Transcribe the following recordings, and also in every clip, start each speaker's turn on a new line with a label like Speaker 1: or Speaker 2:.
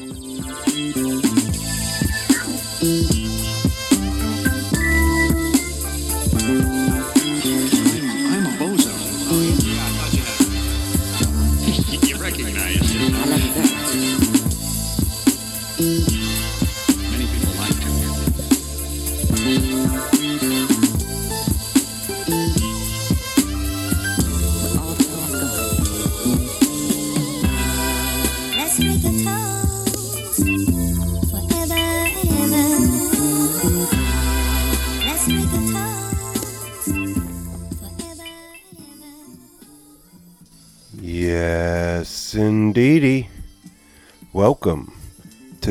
Speaker 1: I'm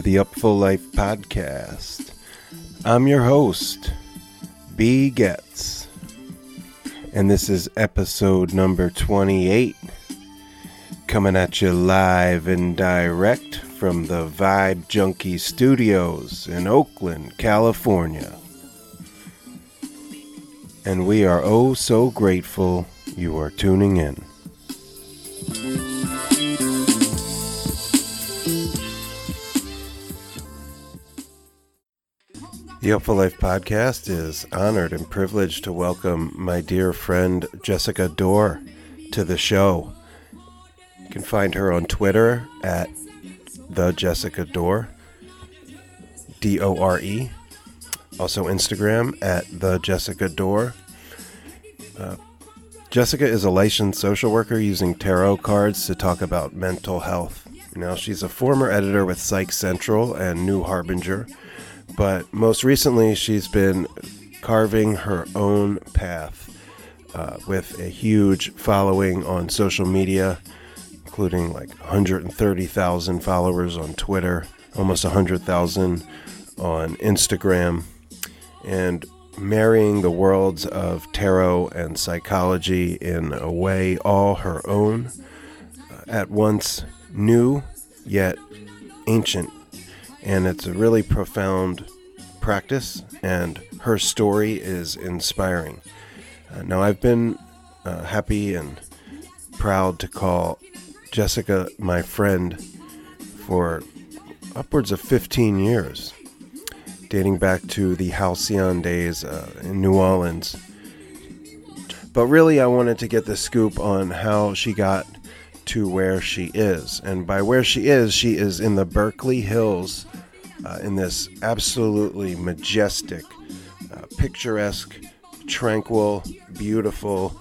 Speaker 2: the
Speaker 3: Upful Life Podcast. I'm your host, B. Getz, and this is episode number 28, coming at you live and direct from the Vibe Junkie Studios in Oakland, California. And we are oh so grateful you are tuning in. The Upful Life podcast is honored and privileged to welcome my dear friend Jessica Dore to the show. You can find her on Twitter at the Jessica Dore, D O R E. Also Instagram at the Jessica Dore. Uh, Jessica is a licensed social worker using tarot cards to talk about mental health. Now, she's a former editor with Psych Central and New Harbinger, but most recently, she's been carving her own path uh, with a huge following on social media, including like 130,000 followers on Twitter, almost 100,000 on Instagram, and marrying the worlds of tarot and psychology in a way all her own, uh, at once new yet ancient. And it's a really profound practice, and her story is inspiring. Uh, now, I've been uh, happy and proud to call Jessica my friend for upwards of 15 years dating back to the Halcyon days uh, in New Orleans. But really, I wanted to get the scoop on how she got to where she is. And by where she is, she is in the Berkeley Hills uh, in this absolutely majestic, uh, picturesque, tranquil, beautiful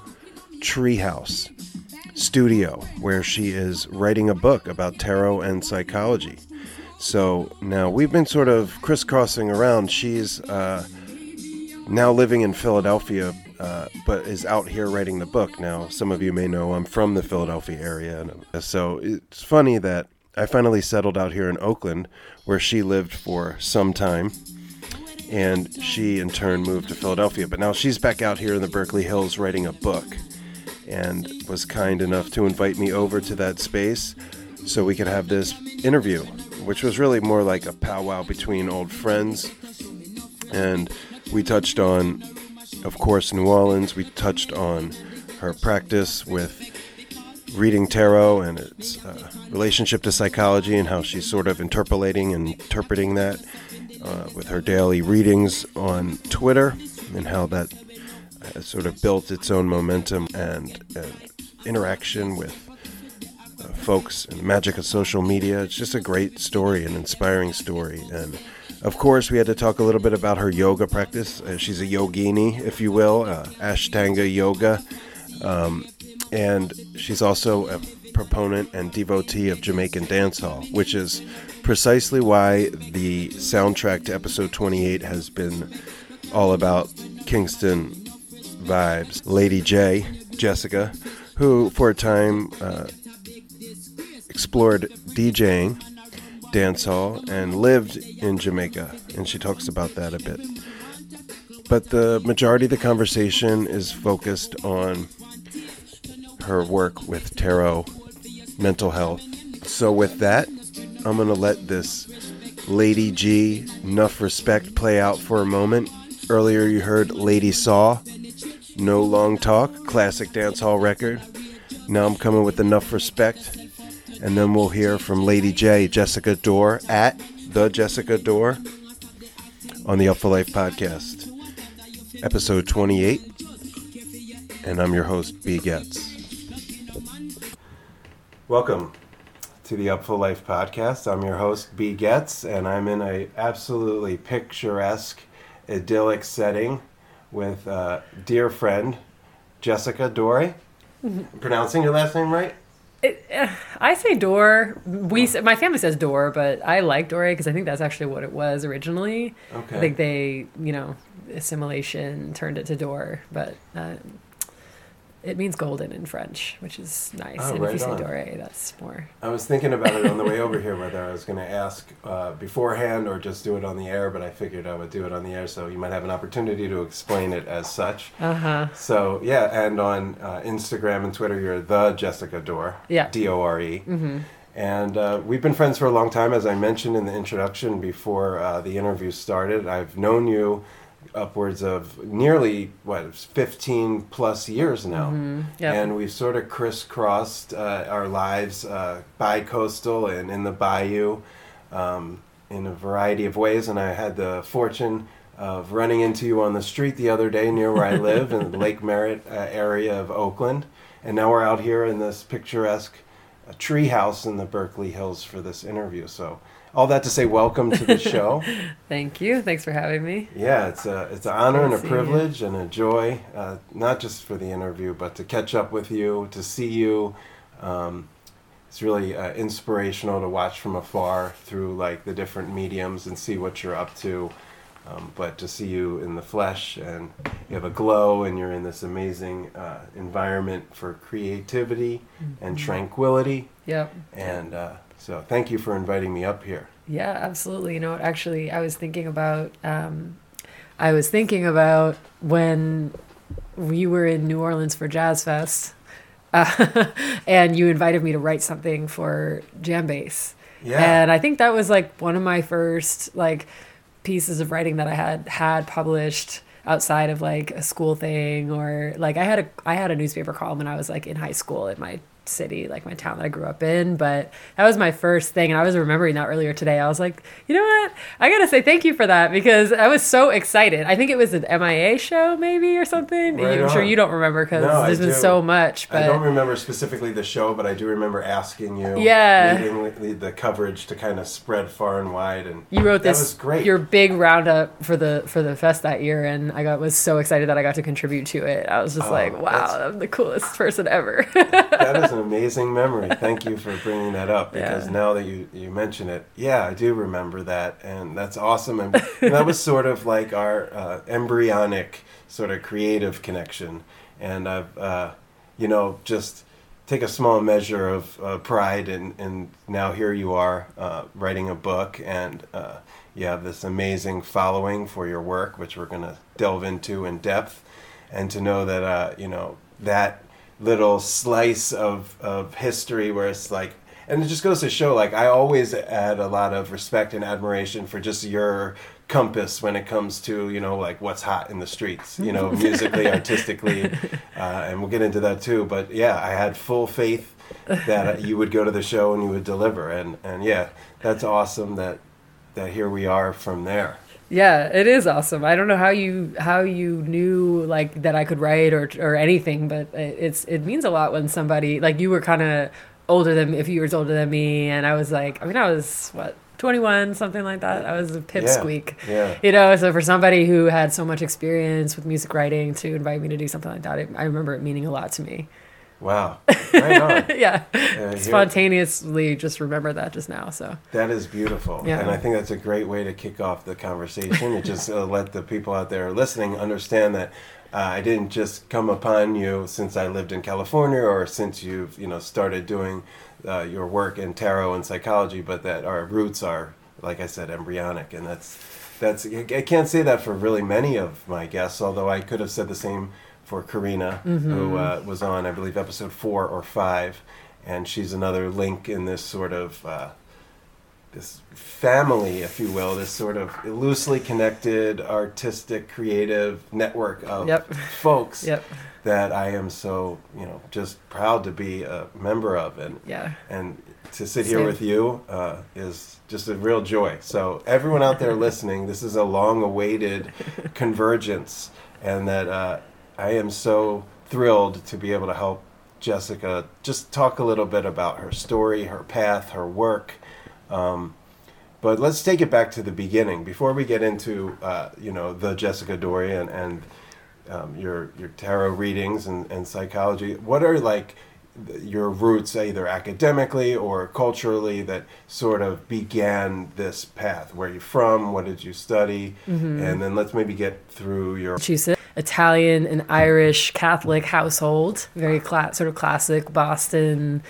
Speaker 3: treehouse studio where she is writing a book about tarot and psychology. So now we've been sort of crisscrossing around. She's uh, now living in Philadelphia, uh, but is out here writing the book. Now, some of you may know I'm from the Philadelphia area, and so it's funny that I finally settled out here in Oakland, where she lived for some time, and she in turn moved to Philadelphia. But now she's back out here in the Berkeley Hills writing a book, and was kind enough to invite me over to that space so we could have this interview, which was really more like a powwow between old friends. And we touched on, of course, New Orleans. We touched on her practice with reading tarot and its uh, relationship to psychology and how she's sort of interpolating and interpreting that uh, with her daily readings on Twitter and how that has sort of built its own momentum and, and interaction with uh, folks and the magic of social media. It's just a great story, an inspiring story. And of course, we had to talk a little bit about her yoga practice. Uh, she's a yogini, if you will, uh, Ashtanga yoga. Um, and she's also a proponent and devotee of Jamaican dancehall, which is precisely why the soundtrack to episode 28 has been all about Kingston vibes. Lady J, Jessica, who for a time uh, explored DJing, dancehall, and lived in Jamaica, and she talks about that a bit. But the majority of the conversation is focused on her work with tarot, mental health. So, with that, I'm going to let this Lady G, enough respect play out for a moment. Earlier, you heard Lady Saw, No Long Talk, classic dancehall record. Now I'm coming with enough respect. And then we'll hear from Lady J, Jessica Dore, at the Jessica Dore on the Upful Life podcast, episode 28. And I'm your host, B. Getz. Welcome to the Upful Life podcast. I'm your host, B. Getz, and I'm in a absolutely picturesque, idyllic setting with a dear friend, Jessica Dore. Pronouncing your last name right?
Speaker 4: It, uh, I say door. We my family says door, but I like Dore because I think that's actually what it was originally.
Speaker 3: Okay.
Speaker 4: I think they, you know, assimilation turned it to door, but uh, it means golden in French, which is nice.
Speaker 3: Oh,
Speaker 4: and if you say
Speaker 3: on.
Speaker 4: Dore, that's more.
Speaker 3: I was thinking about it on the way over here whether I was going to ask uh, beforehand or just do it on the air, but I figured I would do it on the air so you might have an opportunity to explain it as such.
Speaker 4: Uh huh.
Speaker 3: So, yeah, and on uh, Instagram and Twitter, you're the Jessica Dore.
Speaker 4: Yeah.
Speaker 3: D O R E. And uh, we've been friends for a long time, as I mentioned in the introduction before uh, the interview started. I've known you upwards of nearly, what, 15 plus years now.
Speaker 4: Yep.
Speaker 3: And we've sort of crisscrossed uh, our lives uh, bi coastal and in the bayou um, in a variety of ways. And I had the fortune of running into you on the street the other day near where I live in the Lake Merritt uh, area of Oakland. And now we're out here in this picturesque uh, tree house in the Berkeley Hills for this interview. So, all that to say, welcome to the show.
Speaker 4: Thank you. Thanks for having me.
Speaker 3: Yeah, it's a it's an honor and a
Speaker 4: see you.
Speaker 3: privilege and a joy, uh, not just for the interview, but to catch up with you, to see you. Um, it's really uh, inspirational to watch from afar through like the different mediums and see what you're up to. Um, but to see you in the flesh and you have a glow and you're in this amazing uh, environment for creativity and tranquility.
Speaker 4: Yep.
Speaker 3: And uh, so, thank you for inviting me up here.
Speaker 4: Yeah, absolutely. You know, actually, I was thinking about, um, I was thinking about when we were in New Orleans for Jazz Fest, uh, and you invited me to write something for JamBase.
Speaker 3: Yeah.
Speaker 4: And I think that was like one of my first like pieces of writing that I had had published outside of like a school thing or like I had a I had a newspaper column when I was like in high school in my city, like my town that I grew up in, but that was my first thing and I was remembering that earlier today. I was like, "You know what? I got to say thank you for that because I was so excited. I think it was an MIA show maybe or something.
Speaker 3: Right
Speaker 4: I'm sure you don't remember cuz
Speaker 3: No, I
Speaker 4: been
Speaker 3: do.
Speaker 4: so much, but
Speaker 3: I don't remember specifically the show, but I do remember asking you.
Speaker 4: Yeah.
Speaker 3: Needing the, coverage to kind of spread far and wide, and
Speaker 4: You wrote
Speaker 3: That
Speaker 4: this
Speaker 3: was great.
Speaker 4: your big roundup for the for the fest that year, and I got was so excited that I got to contribute to it. I was just
Speaker 3: Oh,
Speaker 4: like, wow, I'm the coolest person ever.
Speaker 3: that is an amazing memory. Thank you for bringing that up because
Speaker 4: Yeah.
Speaker 3: now that you you mention it, yeah, I do remember that, and that's awesome. And, and that was sort of like our uh, embryonic sort of creative connection, and I've uh, you know just take a small measure of uh, pride and and now here you are uh, writing a book and uh, you have this amazing following for your work which we're going to delve into in depth and to know that uh, you know that little slice of, of history where it's like and it just goes to show like i always add a lot of respect and admiration for just your compass when it comes to you know like what's hot in the streets you know musically artistically uh, and we'll get into that too but yeah i had full faith that you would go to the show and you would deliver and and yeah that's awesome that that here we are from there
Speaker 4: yeah, it is awesome. I don't know how you how you knew like that I could write or or anything, but it- it's it means a lot when somebody like you were kind of older than a few years older than me, and I was like, I mean, I was what. 21 something like that i was a pipsqueak
Speaker 3: yeah.
Speaker 4: you know so for somebody who had so much experience with music writing to invite me to do something like that it, i remember it meaning a lot to me
Speaker 3: wow right
Speaker 4: yeah
Speaker 3: here-
Speaker 4: spontaneously just remember that just now so
Speaker 3: That is beautiful.
Speaker 4: Yeah.
Speaker 3: And I think that's a great way to kick off the conversation. It just uh, let the people out there listening understand that uh, I didn't just come upon you since I lived in California or since you've, you know, started doing uh, your work in tarot and psychology, but that our roots are, like I said, embryonic. And that's, that's, I can't say that for really many of my guests, although I could have said the same for Karina, who uh, was on, I believe, episode four or five. And she's another link in this sort of uh, this family, if you will, this sort of loosely connected, artistic, creative network of
Speaker 4: Yep.
Speaker 3: folks
Speaker 4: Yep.
Speaker 3: that I am so you know just proud to be a member of, and
Speaker 4: Yeah.
Speaker 3: and to sit here with you uh, is just a real joy. So everyone out there listening, this is a long-awaited convergence, and that uh, I am so thrilled to be able to help Jessica just talk a little bit about her story, her path, her work. Um, but let's take it back to the beginning before we get into uh, you know the Jessica Dorian and um, your your tarot readings and, and psychology. What are like your roots, uh, either academically or culturally, that sort of began this path? Where are you from? What did you study? Mm-hmm. And then let's maybe get through your
Speaker 4: Italian and Irish Catholic household, very cla- sort of classic Boston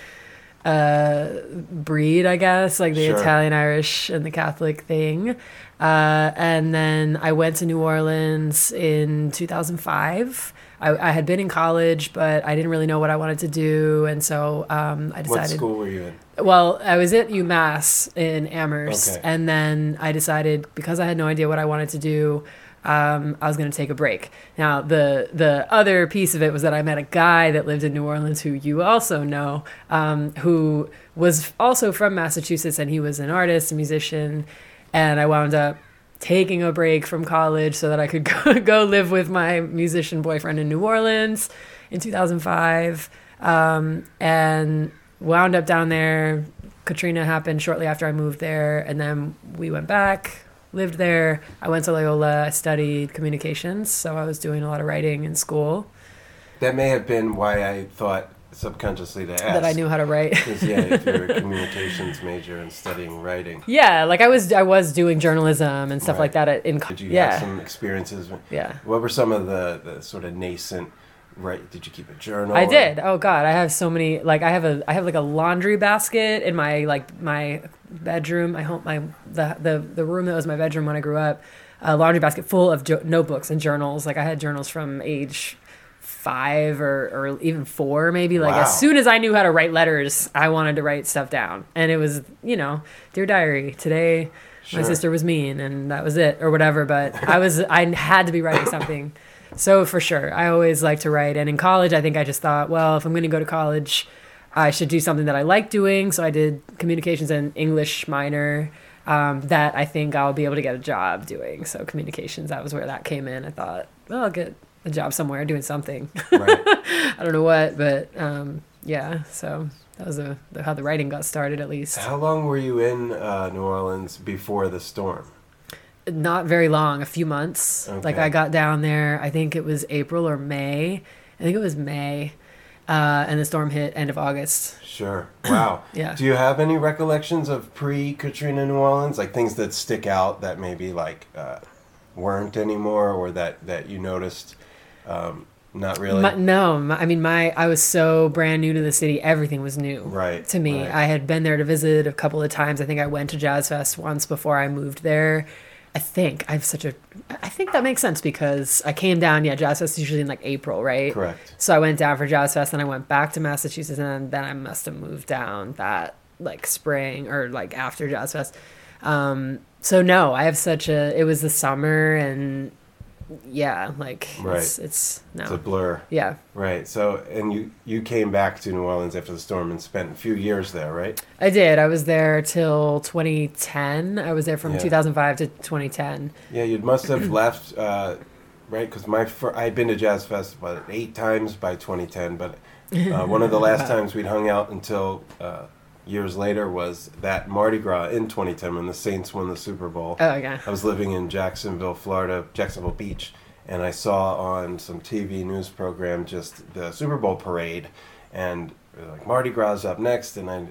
Speaker 4: uh, breed, I guess, like the
Speaker 3: Sure.
Speaker 4: Italian Irish and the Catholic thing. Uh, and then I went to New Orleans in 2005. I, I had been in college, but I didn't really know what I wanted to do, and so um, I decided.
Speaker 3: what school were you in?
Speaker 4: Well, I was at UMass in Amherst,
Speaker 3: Okay.
Speaker 4: and then I decided because I had no idea what I wanted to do, um, I was going to take a break. Now, the the other piece of it was that I met a guy that lived in New Orleans, who you also know, um, who was also from Massachusetts, and he was an artist, a musician, and I wound up taking a break from college so that I could go, go live with my musician boyfriend in New Orleans in 2005 um, and wound up down there. Katrina happened shortly after I moved there, and then we went back, lived there. I went to Loyola, I studied communications, so I was doing a lot of writing in school
Speaker 3: That may have been why I thought subconsciously to ask.
Speaker 4: that I knew how to write.
Speaker 3: Because yeah, if you're a communications major and studying writing,
Speaker 4: yeah, like I was I was doing journalism and stuff
Speaker 3: Right.
Speaker 4: like that at, in
Speaker 3: did you
Speaker 4: yeah.
Speaker 3: have some experiences?
Speaker 4: yeah.
Speaker 3: What were some of the, the sort of nascent? Right? Did you keep a journal?
Speaker 4: I did. Oh god, I have so many. Like I have a, I have like a laundry basket in my like my bedroom. I hope my the the the room that was my bedroom when I grew up. A laundry basket full of jo- notebooks and journals. Like I had journals from age five or or even four, maybe. Like
Speaker 3: Wow.
Speaker 4: as soon as I knew how to write letters, I wanted to write stuff down, and it was you know, dear diary. Today, my sister was mean, and that was it, or whatever. But I was I had to be writing something. So for sure, I always like to write. And in college, I think I just thought, well, if I'm going to go to college, I should do something that I like doing. So I did communications and English minor. Um, that I think I'll be able to get a job doing. So communications, that was where that came in. I thought, well, I'll get a job somewhere doing something.
Speaker 3: Right.
Speaker 4: I don't know what, but um, yeah. So that was a, how the writing got started, at least.
Speaker 3: How long were you in uh, New Orleans before the storm?
Speaker 4: Not very long, a few months. Like I got down there, I think it was April or May. I think it was May. Uh, and the storm hit end of August.
Speaker 3: Sure. Wow.
Speaker 4: Yeah.
Speaker 3: Do you have any recollections of pre Katrina New Orleans? Like things that stick out that maybe like uh, weren't anymore or that, that you noticed? Um, not really.
Speaker 4: My, no, my, I mean, my I was so brand new to the city. Everything was new
Speaker 3: Right,
Speaker 4: to me.
Speaker 3: right.
Speaker 4: I had been there to visit a couple of times. I think I went to Jazz Fest once before I moved there. I think I have such a. I think that makes sense because I came down. Yeah, Jazz Fest is usually in like April, right?
Speaker 3: Correct.
Speaker 4: So I went down for Jazz Fest, and I went back to Massachusetts, and then I must have moved down that like spring or like after Jazz Fest. Um, so no, I have such a. It was the summer, and yeah, like
Speaker 3: Right.
Speaker 4: it's it's no,
Speaker 3: It's a blur.
Speaker 4: yeah.
Speaker 3: Right. So, and you you came back to New Orleans after the storm and spent a few years there, right?
Speaker 4: I did. I was there till 2010. I was there from
Speaker 3: Yeah.
Speaker 4: 2005 to 2010.
Speaker 3: Yeah, you must have left, uh, right? Because my fir- I'd been to Jazz Fest about eight times by 2010, but uh, one of the last times we'd hung out until uh, years later was that Mardi Gras in 2010 when the Saints won the Super Bowl.
Speaker 4: Oh yeah.
Speaker 3: I was living in Jacksonville, Florida, Jacksonville Beach, and I saw on some TV news program just the Super Bowl parade, and like Mardi Gras up next, and I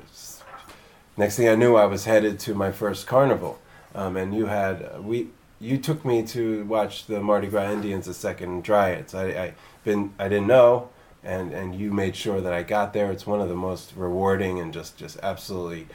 Speaker 3: next thing I knew, I was headed to my first carnival, um, and you had we you took me to watch the Mardi Gras Indians the second Dryads. I, I been I didn't know. And, and you made sure that I got there. It's one of the most rewarding and just, just absolutely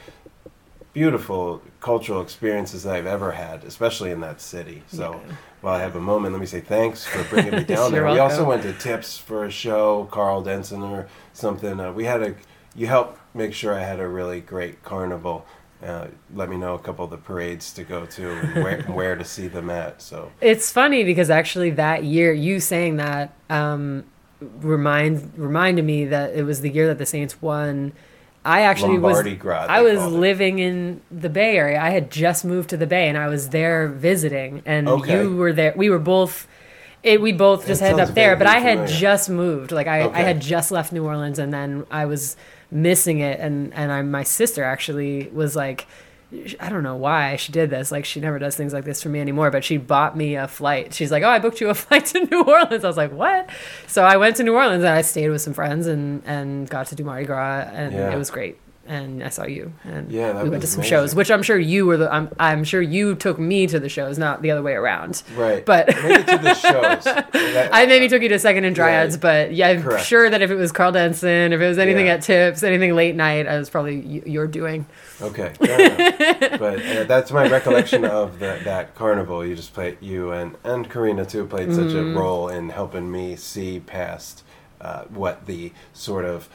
Speaker 3: beautiful cultural experiences that I've ever had, especially in that city. So while I have a moment, let me say thanks for bringing me down there.
Speaker 4: You're
Speaker 3: We also went to Tips for a show, Karl Denson or something. Uh, we had a, you helped make sure I had a really great carnival. Uh, let me know a couple of the parades to go to and where, where to see them at. So
Speaker 4: It's funny because actually that year, you saying that um, remind reminded me that it was the year that the Saints won. I actually
Speaker 3: Lombardi
Speaker 4: was
Speaker 3: Grad,
Speaker 4: I was living in the Bay Area. I had just moved to the Bay and I was there visiting, and
Speaker 3: Okay.
Speaker 4: you were there. We were both. It, we both just
Speaker 3: It
Speaker 4: ended up there, but I had
Speaker 3: familiar.
Speaker 4: just moved. Like I, I had just left New Orleans, and then I was missing it. And and I, my sister actually was like, I don't know why she did this. Like she never does things like this for me anymore. But she bought me a flight. She's like, "Oh, I booked you a flight to New Orleans." I was like, "What?" So I went to New Orleans and I stayed with some friends and and got to do Mardi Gras, and
Speaker 3: Yeah.
Speaker 4: it was great. And I saw you, and
Speaker 3: Yeah,
Speaker 4: we went to some
Speaker 3: amazing.
Speaker 4: shows, which I'm sure you were the. I'm I'm sure you took me to the shows, not the other way around.
Speaker 3: right,
Speaker 4: But-
Speaker 3: maybe to the shows. That-
Speaker 4: I maybe took you to Second and Dryads,
Speaker 3: Right.
Speaker 4: but yeah, I'm
Speaker 3: Correct.
Speaker 4: sure that if it was Karl Denson, if it was anything
Speaker 3: Yeah.
Speaker 4: at Tips, anything late night, I was probably y- your doing.
Speaker 3: Okay, but uh, that's my recollection of the, that carnival. You just played you and and Karina too played such a
Speaker 4: Mm-hmm.
Speaker 3: role in helping me see past uh, what the sort of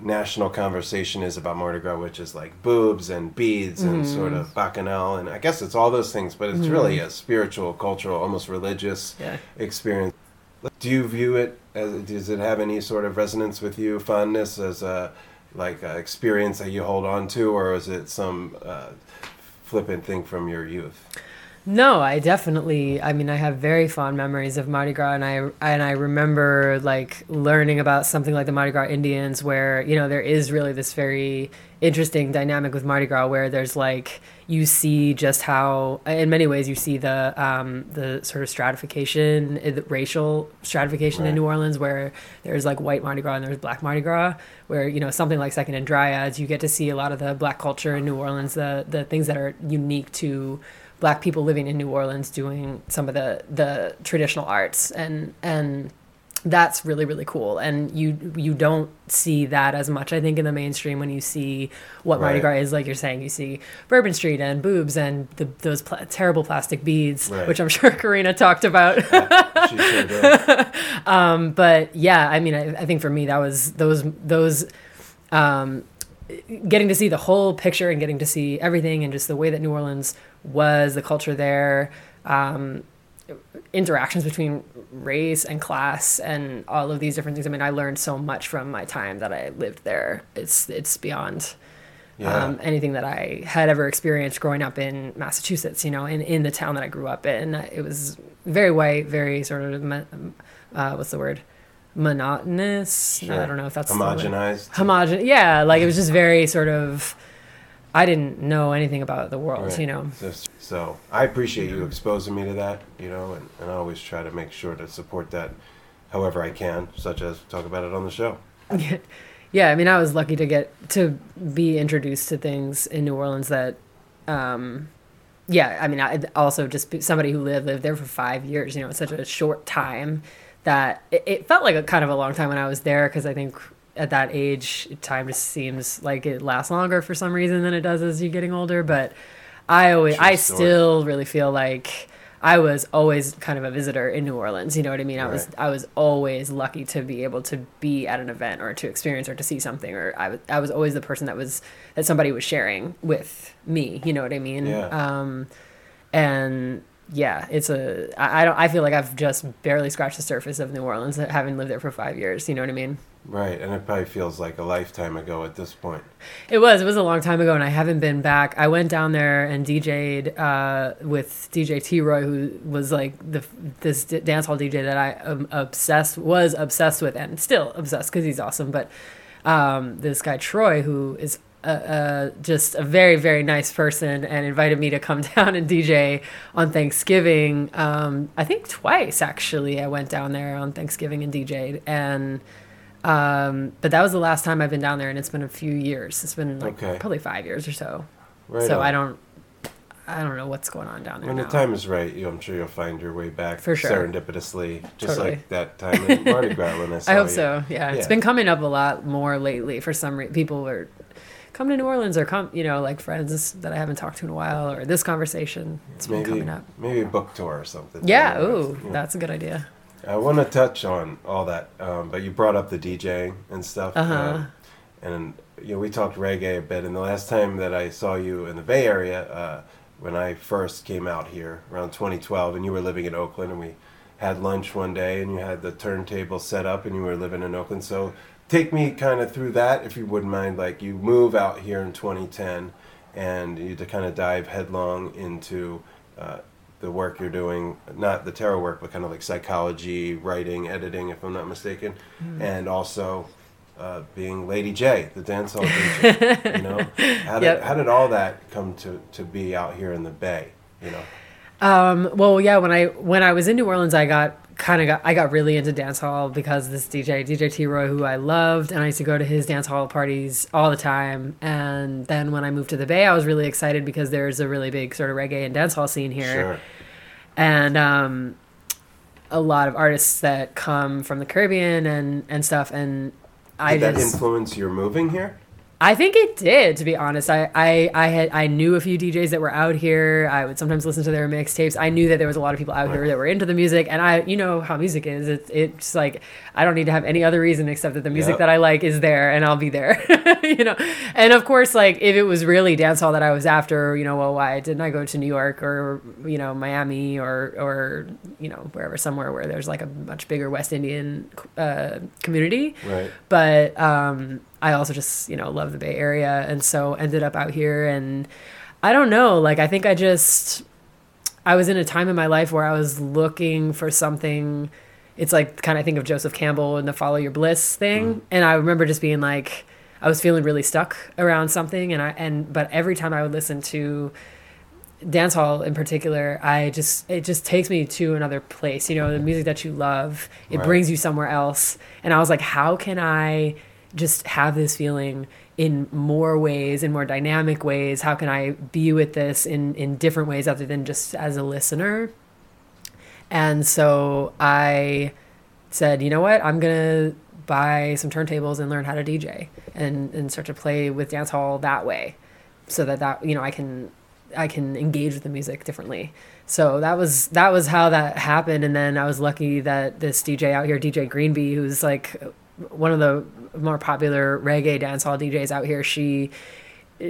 Speaker 3: national conversation is about Mardi Gras, which is like boobs and beads and
Speaker 4: Mm-hmm.
Speaker 3: sort of bacchanal, and I guess it's all those things, but it's really a spiritual, cultural, almost religious
Speaker 4: Yeah.
Speaker 3: experience. Do you view it as? Does it have any sort of resonance with you, fondness as a like a experience that you hold on to, or is it some uh, flippant thing from your youth?
Speaker 4: No, I definitely. I mean, I have very fond memories of Mardi Gras, and I and I remember like learning about something like the Mardi Gras Indians, where you know there is really this very interesting dynamic with Mardi Gras, where there's like you see just how, in many ways, you see the um, the sort of stratification, uh, the racial stratification
Speaker 3: Right.
Speaker 4: in New Orleans, where there's like white Mardi Gras and there's black Mardi Gras, where you know something like Second and Dryads, you get to see a lot of the black culture in New Orleans, the the things that are unique to black people living in New Orleans doing some of the the traditional arts and and that's really really cool and you you don't see that as much I think in the mainstream when you see what Mardi
Speaker 3: Right.
Speaker 4: Gras is like you're saying you see Bourbon Street and boobs and the, those pla- terrible plastic beads
Speaker 3: Right.
Speaker 4: which I'm sure Karina talked about
Speaker 3: She sure did.
Speaker 4: but yeah, I mean, I, I think for me that was those those um, getting to see the whole picture and getting to see everything and just the way that New Orleans was, the culture there, um, interactions between race and class and all of these different things. I mean, I learned so much from my time that I lived there. It's it's beyond.
Speaker 3: Yeah.
Speaker 4: Um, anything that I had ever experienced growing up in Massachusetts, you know, in, in the town that I grew up in. It was very white, very sort of, uh, what's the word? Monotonous.
Speaker 3: Sure.
Speaker 4: I don't know if that's.
Speaker 3: Homogenized.
Speaker 4: Homogen. Yeah, like it was just very sort of. I didn't know anything about the world,
Speaker 3: Right.
Speaker 4: you know.
Speaker 3: So, so I appreciate you exposing me to that, you know, and, and I always try to make sure to support that however I can, such as talk about it on the show.
Speaker 4: yeah, I mean, I was lucky to get to be introduced to things in New Orleans that, um, yeah, I mean, I also just be- somebody who lived lived there for five years. You know, it's such a short time that it, it felt like a kind of a long time when I was there because I think at that age, time just seems like it lasts longer for some reason than it does as you're getting older. But I always,
Speaker 3: True
Speaker 4: I
Speaker 3: story.
Speaker 4: still really feel like. I was always kind of a visitor in New Orleans. You know what I mean? I was I was always lucky to be able to be at an event or to experience or to see something. Or I was I was always the person that was that somebody was sharing with me. You know what I mean?
Speaker 3: Yeah.
Speaker 4: Um, and yeah, it's a I, I don't I feel like I've just barely scratched the surface of New Orleans having lived there for five years. You know what I mean?
Speaker 3: Right, and it probably feels like a lifetime ago at this point.
Speaker 4: It was. It was a long time ago, and I haven't been back. I went down there and DJ'd uh, with DJ T Roy, who was like the this dance hall DJ that I am obsessed was obsessed with, and still obsessed because he's awesome. But um, this guy Troy, who is uh, just a very very nice person, and invited me to come down and DJ on Thanksgiving. Um, I think twice actually. I went down there on Thanksgiving and DJ'd and. Um, but that was the last time I've been down there, and it's been a few years. It's been like
Speaker 3: Okay.
Speaker 4: probably five years or so.
Speaker 3: Right.
Speaker 4: so
Speaker 3: on.
Speaker 4: I don't, I don't know what's going on down there
Speaker 3: When
Speaker 4: now.
Speaker 3: the time is right, you, I'm sure you'll find your way back
Speaker 4: For sure.
Speaker 3: serendipitously, just
Speaker 4: Totally.
Speaker 3: like that time in Mardi Gras when I saw
Speaker 4: I hope
Speaker 3: you.
Speaker 4: so. Yeah, It's been coming up a lot more lately. For some reason, people are come to New Orleans or come, you know, like friends that I haven't talked to in a while, or this conversation. It's been
Speaker 3: Maybe,
Speaker 4: coming up.
Speaker 3: maybe a book tour or something.
Speaker 4: Yeah.
Speaker 3: You know,
Speaker 4: Ooh,
Speaker 3: yeah.
Speaker 4: that's a good idea.
Speaker 3: I want to touch on all that, um, but you brought up the DJing and stuff.
Speaker 4: Uh-huh.
Speaker 3: Um, and you know we talked reggae a bit. And the last time that I saw you in the Bay Area, uh, when I first came out here around 2012, and you were living in Oakland, and we had lunch one day, and you had the turntable set up, and you were living in Oakland. So take me kind of through that, if you wouldn't mind. Like you move out here in 2010, and you to kind of dive headlong into. Uh, the work you're doing, not the tarot work, but kind of like psychology, writing, editing, if I'm not mistaken, and also uh, being Lady J, the dancehall DJ. you know, how did
Speaker 4: Yep.
Speaker 3: how did all that come to to be out here in the Bay? You know,
Speaker 4: Um, well, yeah, when I when I was in New Orleans, I got kind of got I got really into dance hall because this DJ DJ T Roy, who I loved, and I used to go to his dance hall parties all the time. And then when I moved to the Bay, I was really excited because there's a really big sort of reggae and dance hall scene here,
Speaker 3: sure,
Speaker 4: and um, a lot of artists that come from the Caribbean and and stuff. And I
Speaker 3: did that
Speaker 4: just
Speaker 3: influence your moving here?
Speaker 4: I think it did, to be honest. I, I, I had I knew a few DJs that were out here. I would sometimes listen to their mixtapes. I knew that there was a lot of people out here that were into the music, and I, you know how music is. It's it's like I don't need to have any other reason except that the music
Speaker 3: Yep.
Speaker 4: that I like is there, and I'll be there. you know, and of course, like if it was really dancehall that I was after, you know, well, why didn't I go to New York or you know Miami or or you know wherever somewhere where there's like a much bigger West Indian uh, community
Speaker 3: Right.
Speaker 4: but um, I also just you know love the Bay Area, and so ended up out here. And I don't know, like I think I just I was in a time in my life where I was looking for something. It's like kind of think of Joseph Campbell and the Follow Your Bliss thing, mm-hmm. and I remember just being like I was feeling really stuck around something, and I and but every time I would listen to dance hall in particular i just it just takes me to another place you know the music that you love it
Speaker 3: Right.
Speaker 4: brings you somewhere else and i was like how can i just have this feeling in more ways in more dynamic ways. How can i be with this in in different ways other than just as a listener? And so i said you know what? I'm gonna buy some turntables and learn how to dj and and start to play with dance hall that way so that that you know I can I can engage with the music differently. So that was that was how that happened, and then I was lucky that this DJ out here, DJ Green B, who's like one of the more popular reggae dancehall DJs out here, she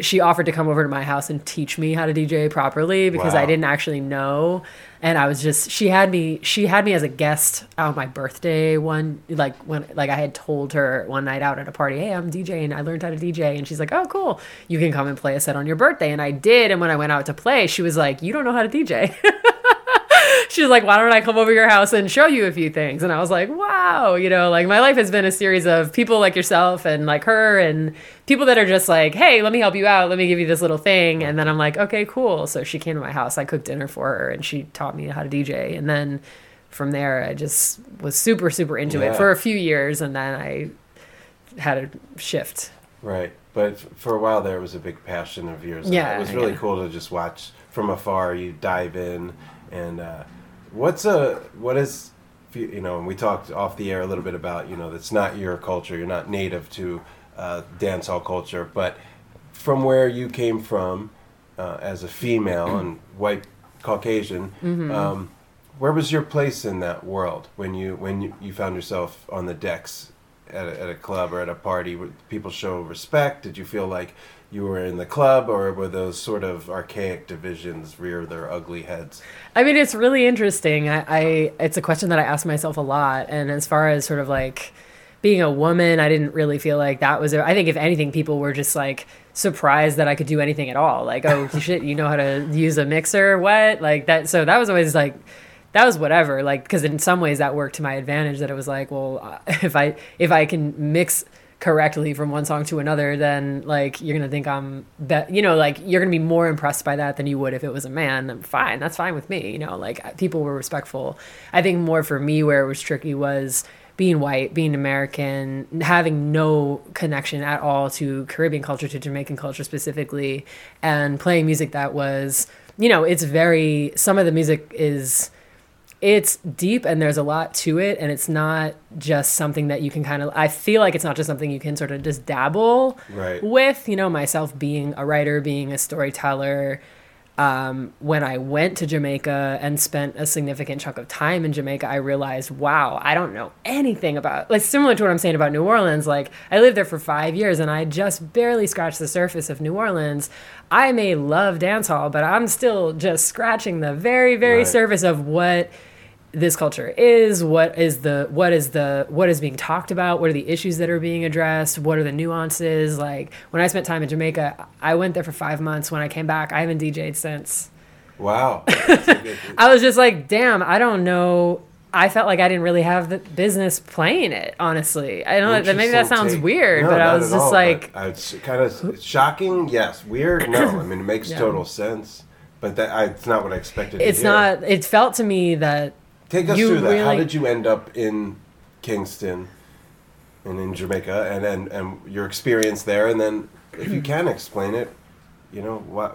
Speaker 4: she offered to come over to my house and teach me how to DJ properly because I didn't actually know. And I was just she had me she had me as a guest on my birthday one like when like I had told her one night out at a party, "Hey, I'm DJing. I learned how to DJ." And she's like, "Oh, cool. You can come and play a set on your birthday." And I did, and when I went out to play, she was like, "You don't know how to DJ." she was like, why don't I come over to your house and show you a few things? And I was like, wow, you know, like my life has been a series of people like yourself and like her and people that are just like, hey, let me help you out. Let me give you this little thing. And then I'm like, okay, cool. So she came to my house. I cooked dinner for her and she taught me how to DJ. And then from there, I just was super, super into
Speaker 3: Yeah.
Speaker 4: it for a few years. And then I had a shift.
Speaker 3: Right. But for a while there, it was a big passion of yours.
Speaker 4: Yeah,
Speaker 3: It was really
Speaker 4: yeah.
Speaker 3: cool to just watch from afar. You dive in, and uh, what's a what is you know? We talked off the air a little bit about you know that's not your culture. You're not native to uh, dance hall culture, but from where you came from uh, as a female and white Caucasian.
Speaker 4: Mm-hmm.
Speaker 3: Um, where was your place in that world when you when you, you found yourself on the decks at a, at a club or at a party? Would people show respect? Did you feel like you were in the club, or were those sort of archaic divisions rear their ugly heads?
Speaker 4: I mean, it's really interesting. I, I it's a question that I ask myself a lot. And as far as sort of like being a woman, I didn't really feel like that was. I think if anything, people were just like surprised that I could do anything at all. Like, oh shit, you know how to use a mixer? What? Like that. So that was always like. That was whatever, like, because in some ways that worked to my advantage. That it was like, well, if I if I can mix correctly from one song to another, then like you're gonna think I'm that you know like you're gonna be more impressed by that than you would if it was a man. I'm fine, that's fine with me. You know, like people were respectful. I think more for me where it was tricky was being white, being American, having no connection at all to Caribbean culture, to Jamaican culture specifically, and playing music that was, you know, it's very. Some of the music is it's deep and there's a lot to it and it's not just something that you can kind of i feel like it's not just something you can sort of just dabble
Speaker 3: Right.
Speaker 4: with you know myself being a writer being a storyteller um, when I went to Jamaica and spent a significant chunk of time in Jamaica, I realized, wow, I don't know anything about like similar to what I'm saying about New Orleans. Like I lived there for five years and I just barely scratched the surface of New Orleans. I may love dance hall, but I'm still just scratching the very, very
Speaker 3: Right.
Speaker 4: surface of what this culture is what is the what is the what is being talked about what are the issues that are being addressed what are the nuances like when i spent time in jamaica i went there for five months when i came back i haven't dj'd since
Speaker 3: Wow. That's a good-
Speaker 4: i was just like damn i don't know i felt like i didn't really have the business playing it honestly i don't know maybe that sounds
Speaker 3: take.
Speaker 4: weird
Speaker 3: No,
Speaker 4: but i was just
Speaker 3: all,
Speaker 4: like
Speaker 3: it's kind of shocking. Yes, weird. No, I mean it makes
Speaker 4: Yeah.
Speaker 3: total sense, but that I, it's not what I expected. to
Speaker 4: it's not it felt to me that
Speaker 3: Take us
Speaker 4: you
Speaker 3: through that. How did you end up in Kingston and in Jamaica, and then and your experience there, and then if you can explain it, you know why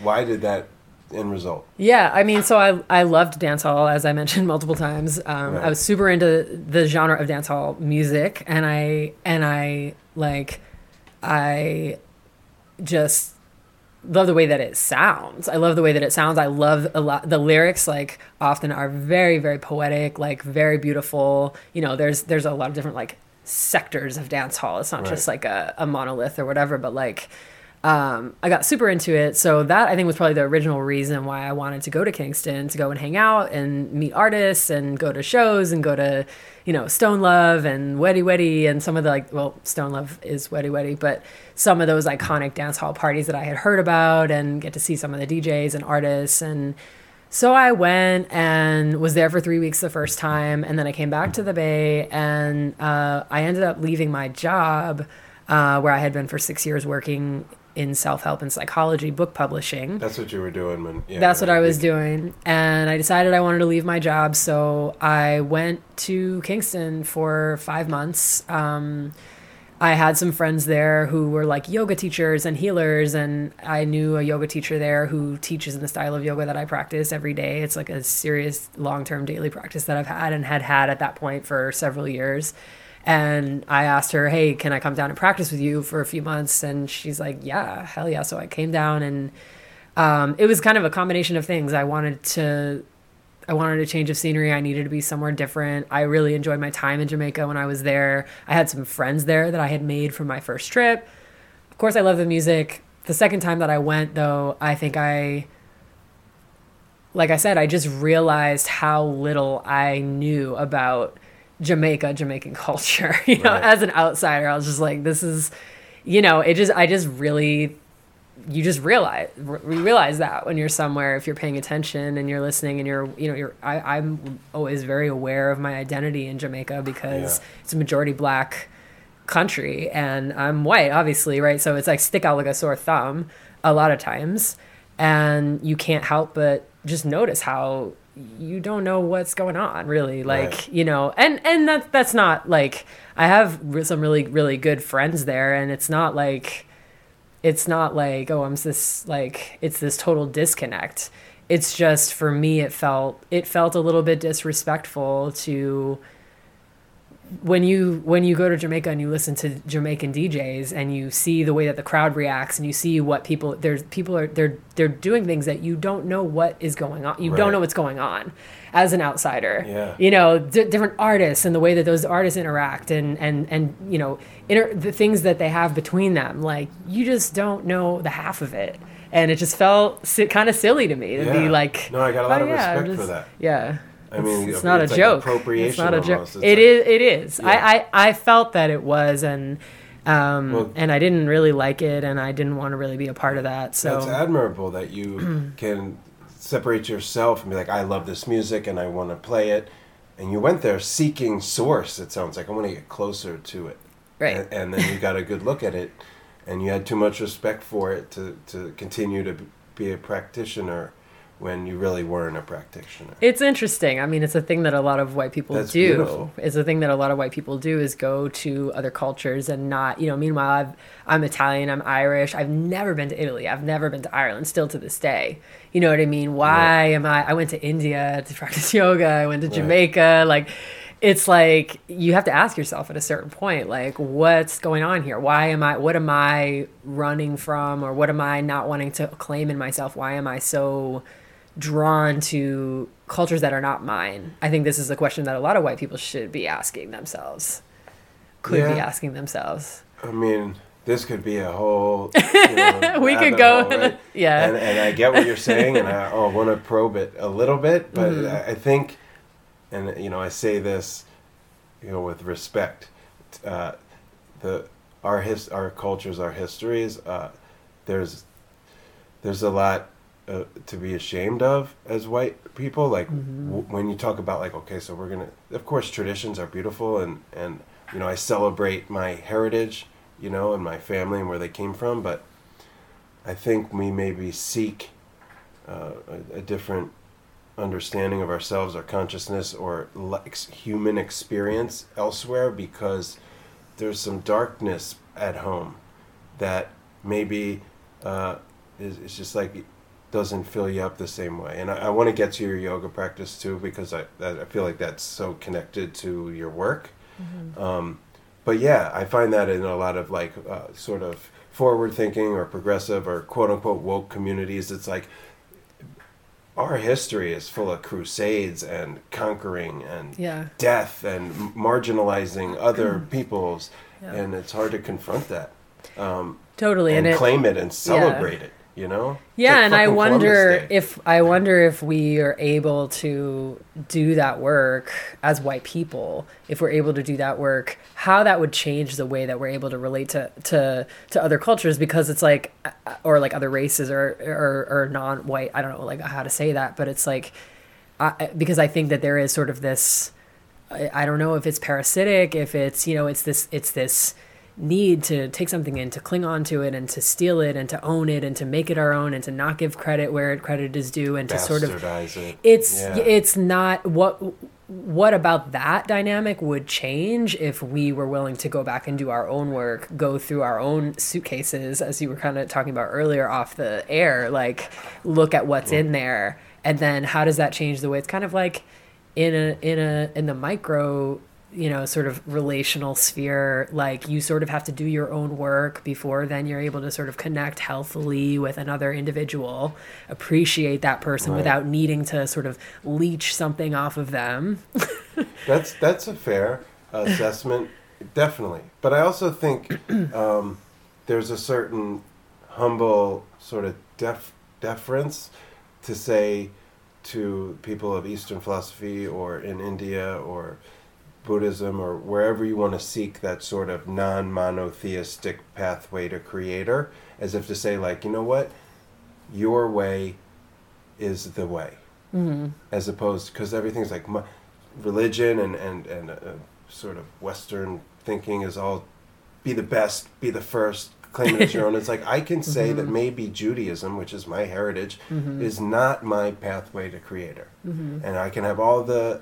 Speaker 3: why did that end result?
Speaker 4: Yeah, I mean, so I I loved dancehall as I mentioned multiple times. Um,
Speaker 3: Right.
Speaker 4: I was super into the genre of dancehall music, and I and I like I just love the way that it sounds. I love the way that it sounds. I love a lot the lyrics like often are very very poetic, like very beautiful. You know, there's there's a lot of different like sectors of dance hall. It's not just like a, a monolith or whatever, but like um, I got super into it. So that I think was probably the original reason why I wanted to go to Kingston to go and hang out and meet artists and go to shows and go to, you know, Stone Love and Weddy Weddy and some of the like, well, Stone Love is Weddy Weddy, but some of those iconic dance hall parties that I had heard about and get to see some of the DJs and artists. And so I went and was there for three weeks the first time. And then I came back to the Bay and uh, I ended up leaving my job uh, where I had been for six years working in self help and psychology book publishing.
Speaker 3: That's what you were doing when. Yeah,
Speaker 4: That's what I was doing. And I decided I wanted to leave my job. So I went to Kingston for five months. Um, I had some friends there who were like yoga teachers and healers. And I knew a yoga teacher there who teaches in the style of yoga that I practice every day. It's like a serious long term daily practice that I've had and had had at that point for several years. And I asked her, hey, can I come down and practice with you for a few months? And she's like, yeah, hell yeah. So I came down and um, it was kind of a combination of things. I wanted to, I wanted a change of scenery. I needed to be somewhere different. I really enjoyed my time in Jamaica when I was there. I had some friends there that I had made from my first trip. Of course, I love the music. The second time that I went, though, I think I, like I said, I just realized how little I knew about Jamaica, Jamaican culture. You know,
Speaker 3: Right.
Speaker 4: as an outsider, I was just like, this is, you know, it just, I just really you just realize re- realize that when you're somewhere if you're paying attention and you're listening and you're you know you're I, i'm always very aware of my identity in jamaica because
Speaker 3: Yeah.
Speaker 4: it's a majority black country and i'm white obviously right so it's like stick out like a sore thumb a lot of times and you can't help but just notice how you don't know what's going on really like
Speaker 3: Right.
Speaker 4: you know and and that that's not like i have some really really good friends there and it's not like it's not like oh i'm this like it's this total disconnect it's just for me it felt it felt a little bit disrespectful to when you when you go to Jamaica and you listen to Jamaican DJs and you see the way that the crowd reacts and you see what people there's people are they're they're doing things that you don't know what is going on you
Speaker 3: Right.
Speaker 4: don't know what's going on as an outsider
Speaker 3: Yeah.
Speaker 4: you know d- different artists and the way that those artists interact and and and you know inter- the things that they have between them like you just don't know the half of it and it just felt si- kind of silly to me to be like
Speaker 3: No, I got a lot
Speaker 4: "Oh,
Speaker 3: of
Speaker 4: yeah,
Speaker 3: respect for that.
Speaker 4: yeah
Speaker 3: I mean,
Speaker 4: it's, it's
Speaker 3: it's
Speaker 4: not a
Speaker 3: like
Speaker 4: joke.
Speaker 3: appropriation
Speaker 4: It's not a joke.
Speaker 3: It's
Speaker 4: It
Speaker 3: like-
Speaker 4: is. It is.
Speaker 3: Yeah.
Speaker 4: I, I I felt that it was, and um,
Speaker 3: Well-
Speaker 4: and I didn't really like it, and I didn't want to really be a part of that. So
Speaker 3: it's admirable that you can separate yourself and be like, I love this music and I want to play it. And you went there seeking source. It sounds like I want to get closer to it.
Speaker 4: right.
Speaker 3: And, and then you got a good look at it, and you had too much respect for it to to continue to be a practitioner when you really weren't a practitioner.
Speaker 4: It's interesting. I mean, it's a thing that a lot of white people
Speaker 3: That's
Speaker 4: do.
Speaker 3: beautiful.
Speaker 4: It's a thing that a lot of white people do is go to other cultures and not, you know, meanwhile, I've, I'm Italian, I'm Irish. I've never been to Italy. I've never been to Ireland, still to this day. You know what I mean? Why am I, I went to India to practice yoga. I went to Jamaica. Like, it's like you have to ask yourself at a certain point like what's going on here why am i what am i running from or what am i not wanting to claim in myself why am i so drawn to cultures that are not mine i think this is a question that a lot of white people should be asking themselves could be asking themselves
Speaker 3: I mean, this could be a whole. You know,
Speaker 4: We could go
Speaker 3: hole, right?
Speaker 4: yeah.
Speaker 3: And, and I get what you're saying, and I oh, want to probe it a little bit, but
Speaker 4: Mm-hmm.
Speaker 3: I, I think, and you know, I say this, you know, with respect. Uh, the our his our cultures, our histories. Uh, there's there's a lot uh, to be ashamed of as white people. Like w- when you talk about like, okay, so we're gonna. Of course, traditions are beautiful, and and you know, I celebrate my heritage, you know, and my family and where they came from. But I think we maybe seek uh, a, a different understanding of ourselves, our consciousness, or le- ex- human experience elsewhere because there's some darkness at home that maybe uh, is, is just like doesn't fill you up the same way. And I, I want to get to your yoga practice too because I I feel like that's so connected to your work. Um, but yeah, I find that in a lot of like uh, sort of forward thinking or progressive or quote unquote woke communities, it's like our history is full of crusades and conquering and
Speaker 4: Yeah.
Speaker 3: death and marginalizing other peoples,
Speaker 4: Yeah.
Speaker 3: and it's hard to confront that um,
Speaker 4: totally
Speaker 3: and
Speaker 4: and it
Speaker 3: claim it and celebrate it. You know?
Speaker 4: Yeah,
Speaker 3: like
Speaker 4: and I wonder if I wonder if we are able to do that work as white people, if we're able to do that work, how that would change the way that we're able to relate to to, to other cultures because it's like uh, or like other races or or, or non-white, I don't know like how to say that, but it's like I, because I think that there is sort of this I, I don't know if it's parasitic, if it's you know it's this it's this need to take something in to cling on to it and to steal it and to own it and to make it our own and to not give credit where credit is due and to sort of
Speaker 3: it.
Speaker 4: it's
Speaker 3: Yeah.
Speaker 4: it's not what what about that dynamic would change if we were willing to go back and do our own work go through our own suitcases as you were kind of talking about earlier off the air like look at what's in mm. there and then how does that change the way it's kind of like in a in a in the micro you know sort of relational sphere like you sort of have to do your own work before then you're able to sort of connect healthily with another individual appreciate that person
Speaker 3: Right.
Speaker 4: without needing to sort of leech something off of them
Speaker 3: That's that's a fair assessment, definitely. But I also think um, there's a certain humble sort of def- deference to say to people of Eastern philosophy or in India or Buddhism or wherever you want to seek that sort of non-monotheistic pathway to creator, as if to say like, you know what, your way is the way. Mm-hmm. As opposed because everything's like religion and and and uh, sort of Western thinking is all be the best, be the first, claim it as your own. It's like I can say that mm-hmm. maybe Judaism, which is my heritage, mm-hmm. is not my pathway to Creator, and I can have all the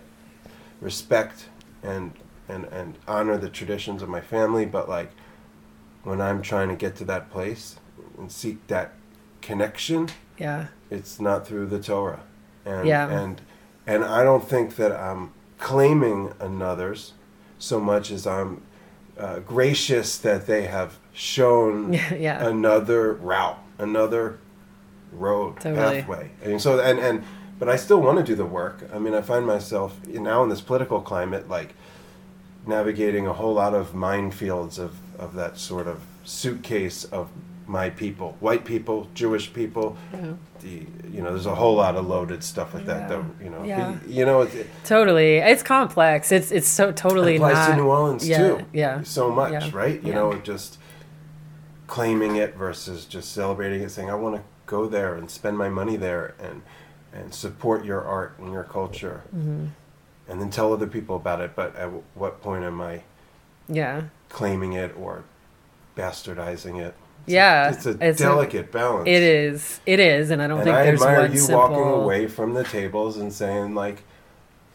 Speaker 3: respect and and and honor the traditions of my family, but like when I'm trying to get to that place and seek that connection,
Speaker 4: yeah
Speaker 3: it's not through the Torah. And,
Speaker 4: Yeah.
Speaker 3: And and I don't think that I'm claiming another's so much as I'm uh, gracious that they have shown
Speaker 4: Yeah,
Speaker 3: another route, another road,
Speaker 4: Totally.
Speaker 3: pathway. And so and and but I still want to do the work. I mean, I find myself now in this political climate like navigating a whole lot of minefields of, of that sort of suitcase of my people, white people, Jewish people.
Speaker 4: Yeah.
Speaker 3: The you know, there's a whole lot of loaded stuff with that.
Speaker 4: Yeah.
Speaker 3: That you know,
Speaker 4: Yeah.
Speaker 3: You know, it,
Speaker 4: totally it's complex it's it's so totally
Speaker 3: applies
Speaker 4: not
Speaker 3: to New Orleans
Speaker 4: yeah,
Speaker 3: too.
Speaker 4: yeah
Speaker 3: so much, right? You know, just claiming it versus just celebrating it, saying I want to go there and spend my money there and and support your art and your culture,
Speaker 4: Mm-hmm.
Speaker 3: and then tell other people about it. But at w- what point am I
Speaker 4: yeah
Speaker 3: claiming it or bastardizing it? It's
Speaker 4: Yeah,
Speaker 3: a, it's a
Speaker 4: it's a-
Speaker 3: delicate balance.
Speaker 4: it is it is and i don't think there's one simple.
Speaker 3: and
Speaker 4: think
Speaker 3: I
Speaker 4: there's
Speaker 3: admire
Speaker 4: one
Speaker 3: you
Speaker 4: simple
Speaker 3: walking away from the tables and saying like,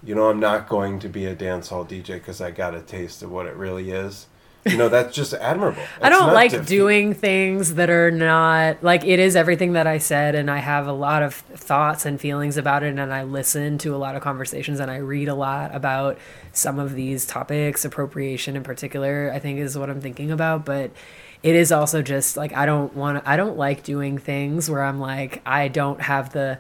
Speaker 3: you know, I'm not going to be a dance hall DJ because I got a taste of what it really is, You know, that's just admirable.
Speaker 4: I don't like
Speaker 3: defeat-
Speaker 4: doing things that are not like it is everything that I said, and I have a lot of thoughts and feelings about it, and I listen to a lot of conversations, and I read a lot about some of these topics, appropriation in particular. I think is what I'm thinking about, but it is also just like I don't want to. I don't like doing things where I'm like I don't have the.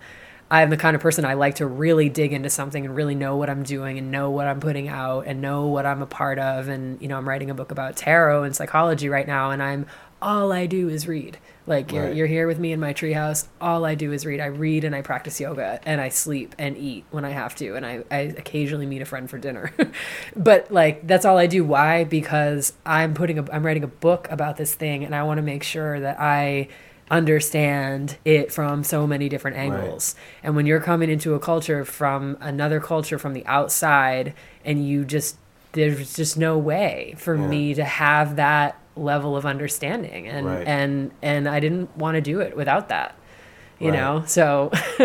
Speaker 4: I'm the kind of person I like to really dig into something and really know what I'm doing and know what I'm putting out and know what I'm a part of. And, you know, I'm writing a book about tarot and psychology right now, and I'm all I do is read. Like, you're, you're here with me in my treehouse. All I do is read. I read and I practice yoga and I sleep and eat when I have to. And I, I occasionally meet a friend for dinner. but, like, that's all I do. Why? Because I'm putting a, I'm writing a book about this thing and I want to make sure that I understand it from so many different angles. And when you're coming into a culture from another culture from the outside and you just there's just no way for
Speaker 3: Yeah.
Speaker 4: me to have that level of understanding and
Speaker 3: Right.
Speaker 4: and and I didn't want to do it without that. You
Speaker 3: Right.
Speaker 4: know? So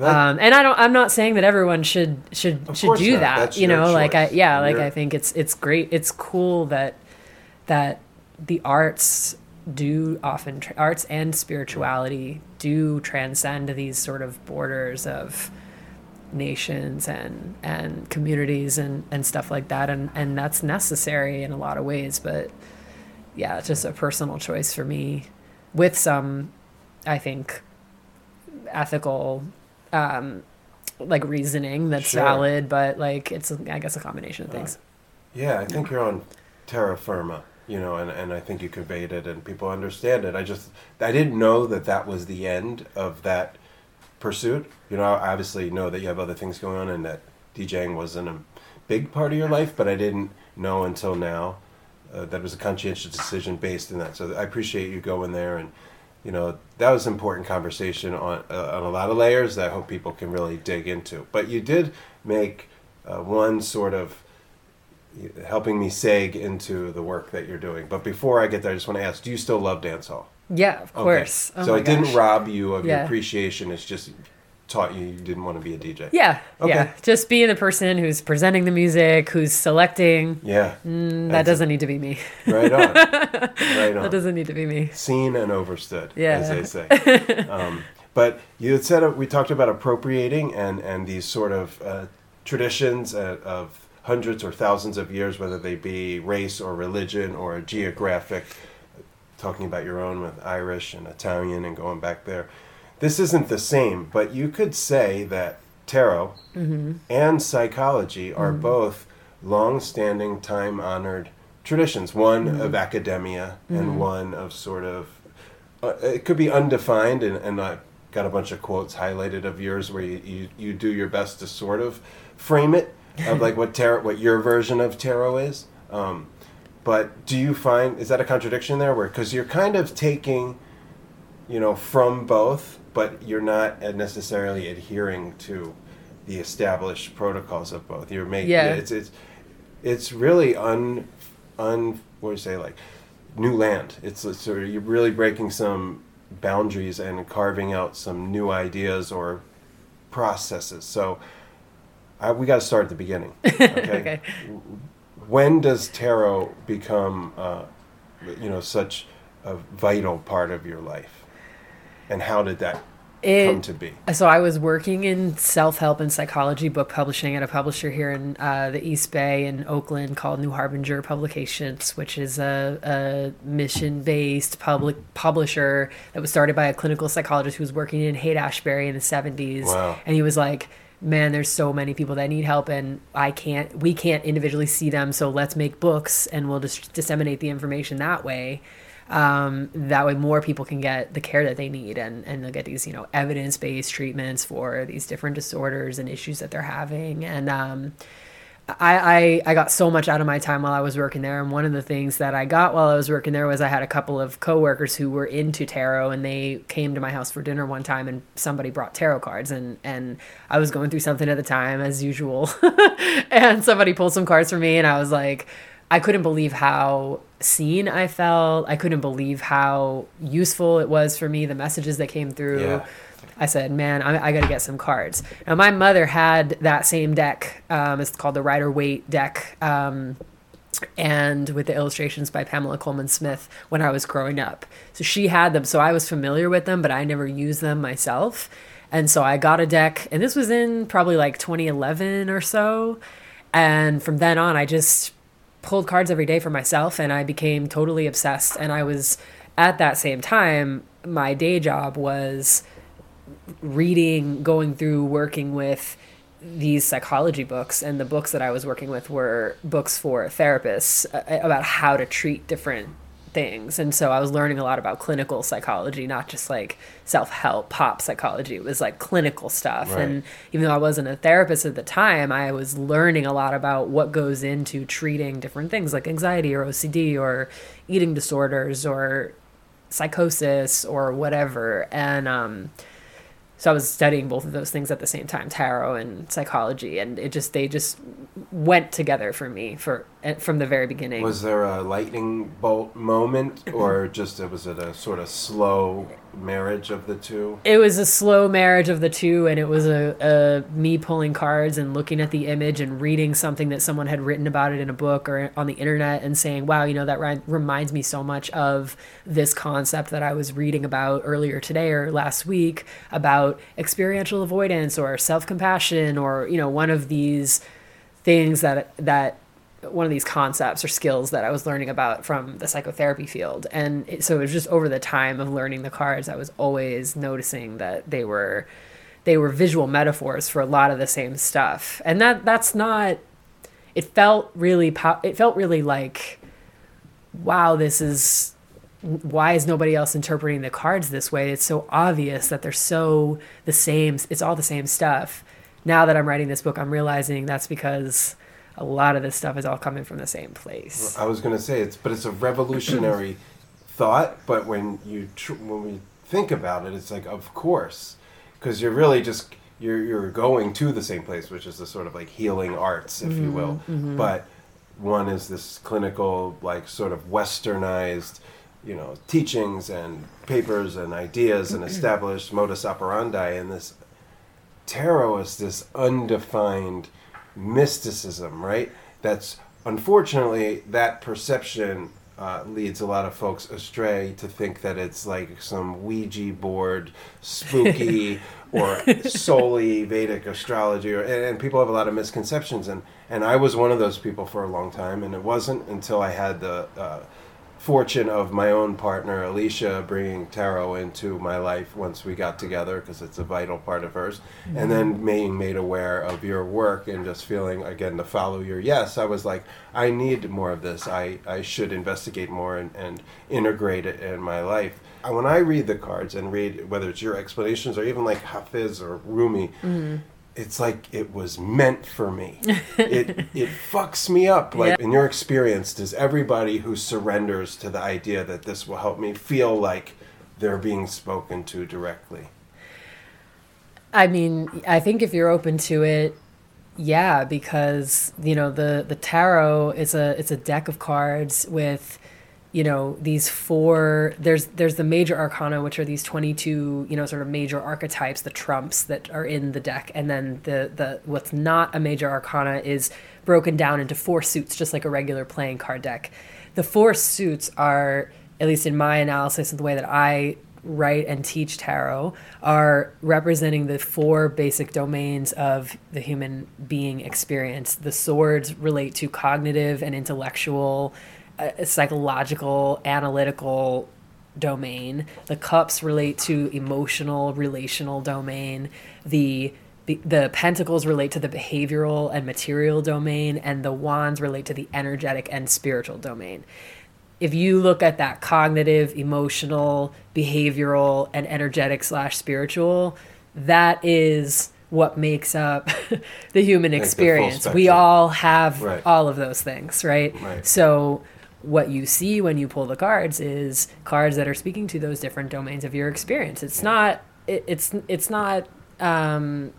Speaker 4: um and I don't I'm not saying that everyone should should should do
Speaker 3: not.
Speaker 4: that.
Speaker 3: That's
Speaker 4: you know, like I yeah, like
Speaker 3: You're-
Speaker 4: I think it's it's great. It's cool that that the arts do often tra- arts and spirituality do transcend these sort of borders of nations and and communities and and stuff like that and and that's necessary in a lot of ways but yeah it's just a personal choice for me with some i think ethical um like reasoning that's
Speaker 3: Sure.
Speaker 4: valid but like it's i guess a combination of things
Speaker 3: Yeah, I think you're on terra firma, you know, and, and I think you conveyed it and people understand it. I just, I didn't know that that was the end of that pursuit. You know, I obviously know that you have other things going on and that DJing wasn't a big part of your life, but I didn't know until now uh, that it was a conscientious decision based in that. So I appreciate you going there and, you know, that was an important conversation on, uh, on a lot of layers that I hope people can really dig into. But you did make uh, one sort of helping me seg into the work that you're doing. But before I get there, I just want to ask: Do you still love dance hall?
Speaker 4: yeah of
Speaker 3: Okay.
Speaker 4: course oh
Speaker 3: so it didn't rob you of your appreciation. It's just taught you you didn't want to be a DJ.
Speaker 4: yeah
Speaker 3: Okay.
Speaker 4: yeah just being the person who's presenting the music who's selecting
Speaker 3: Yeah.
Speaker 4: mm, that
Speaker 3: That's-
Speaker 4: doesn't need to be me
Speaker 3: Right on. right on.
Speaker 4: that doesn't need to be me
Speaker 3: Seen and overstood,
Speaker 4: Yeah.
Speaker 3: as they say. um, but you had said we talked about appropriating and and these sort of uh, traditions uh, of hundreds or thousands of years, whether they be race or religion or geographic. Talking about your own with Irish and Italian and going back there. This isn't the same, but you could say that tarot mm-hmm. and psychology are mm-hmm. both long-standing, time-honored traditions. One of mm-hmm. academia and one of sort of uh, it could be undefined, and, and I got a bunch of quotes highlighted of yours where you, you, you do your best to sort of frame it of like what tarot, what your version of tarot is. Um, but do you find is that a contradiction there? Where because you're kind of taking, you know, from both, but you're not necessarily adhering to the established protocols of both. You're making
Speaker 4: Yeah.
Speaker 3: it's it's it's really un un what do you say like new land. It's, it's sort of you're really breaking some boundaries and carving out some new ideas or processes. So I, we got to start at the beginning. Okay.
Speaker 4: okay
Speaker 3: When does tarot become, uh, you know, such a vital part of your life, and how did that come to be?
Speaker 4: So I was working in self-help and psychology book publishing at a publisher here in uh, the East Bay in Oakland called New Harbinger Publications, which is a, a mission-based public publisher that was started by a clinical psychologist who was working in Haight Ashbury in the 70s.
Speaker 3: Wow.
Speaker 4: And he was like, man, there's so many people that need help and I can't, we can't individually see them. So let's make books and we'll just disseminate the information that way um, that way more people can get the care that they need and, and they'll get these you know evidence-based treatments for these different disorders and issues that they're having and um, I, I I got so much out of my time while I was working there and one of the things that I got while I was working there was I had a couple of coworkers who were into tarot and they came to my house for dinner one time and somebody brought tarot cards and and I was going through something at the time as usual and somebody pulled some cards for me and I was like I couldn't believe how seen I felt. I couldn't believe how useful it was for me, the messages that came through.
Speaker 3: Yeah.
Speaker 4: I said, man, I, I got to get some cards. Now, my mother had that same deck. Um, it's called the Rider Waite deck. Um, and with the illustrations by Pamela Colman Smith when I was growing up. So she had them, so I was familiar with them, but I never used them myself. And so I got a deck, and this was in probably like 2011 or so. And from then on, I just pulled cards every day for myself, and I became totally obsessed. And I was at that same time, my day job was reading, going through, working with these psychology books, and the books that I was working with were books for therapists uh, about how to treat different things. And so I was learning a lot about clinical psychology, not just like self help, pop psychology. It was like clinical stuff.
Speaker 3: Right.
Speaker 4: And even though I wasn't a therapist at the time, I was learning a lot about what goes into treating different things like anxiety or OCD or eating disorders or psychosis or whatever. And, um, so I was studying both of those things at the same time, tarot and psychology, and it just they just went together for me for eh, from the very beginning.
Speaker 3: Was there a lightning bolt moment, or just it was it a sort of slow marriage of the two?
Speaker 4: it was a slow marriage of the two, and it was a, a me pulling cards and looking at the image and reading something that someone had written about it in a book or on the internet and saying, "Wow, you know that reminds me so much of this concept that I was reading about earlier today or last week about experiential avoidance or self compassion or you know one of these things that that one of these concepts or skills that I was learning about from the psychotherapy field. And it, so it was just over the time of learning the cards, I was always noticing that they were they were visual metaphors for a lot of the same stuff. And that that's not it felt really pow- it felt really like wow, this is why is nobody else interpreting the cards this way? It's so obvious that they're so the same. It's all the same stuff. Now that I'm writing this book, I'm realizing that's because a lot of this stuff is all coming from the same place.
Speaker 3: I was going to say it's, but it's a revolutionary thought. But when you tr- when we think about it, it's like, of course, because you're really just you're you're going to the same place, which is the sort of like healing arts, if you will. Mm-hmm, mm-hmm. But one is this clinical, like sort of westernized, you know, teachings and papers and ideas and established modus operandi, and this tarot is this undefined mysticism, right? That's unfortunately that perception uh, leads a lot of folks astray to think that it's like some Ouija board, spooky, or solely Vedic astrology, or, and, and people have a lot of misconceptions, and and I was one of those people for a long time, and it wasn't until I had the uh, fortune of my own partner Alicia bringing tarot into my life once we got together because it's a vital part of hers. And then mm-hmm. being made aware of your work and just feeling again to follow your yes I was like I need more of this. I, I should investigate more and, and integrate it in my life. And when I read the cards and read whether it's your explanations or even like Hafiz or Rumi mm-hmm. It's like it was meant for me. it it fucks me up. Like in your experience, does everybody who surrenders to the idea that this will help me feel like they're being spoken to directly?
Speaker 4: I mean, I think if you're open to it, yeah, because you know the the tarot is a it's a deck of cards with you know these four there's there's the major arcana which are these 22 you know sort of major archetypes the trumps that are in the deck. And then the the what's not a major arcana is broken down into four suits just like a regular playing card deck. The four suits are at least in my analysis and the way that i write and teach tarot are representing the four basic domains of the human being experience. The swords relate to cognitive and intellectual psychological, analytical domain. The cups relate to emotional, relational domain. The the, the pentacles relate to the behavioral and material domain, and the wands relate to the energetic and spiritual domain. If you look at that cognitive, emotional, behavioral, and energetic slash spiritual, that is what makes up the human
Speaker 3: the
Speaker 4: experience. we all have
Speaker 3: Right.
Speaker 4: all of those things, right?
Speaker 3: Right.
Speaker 4: So what you see when you pull the cards is cards that are speaking to those different domains of your experience. It's not it, it's it's not um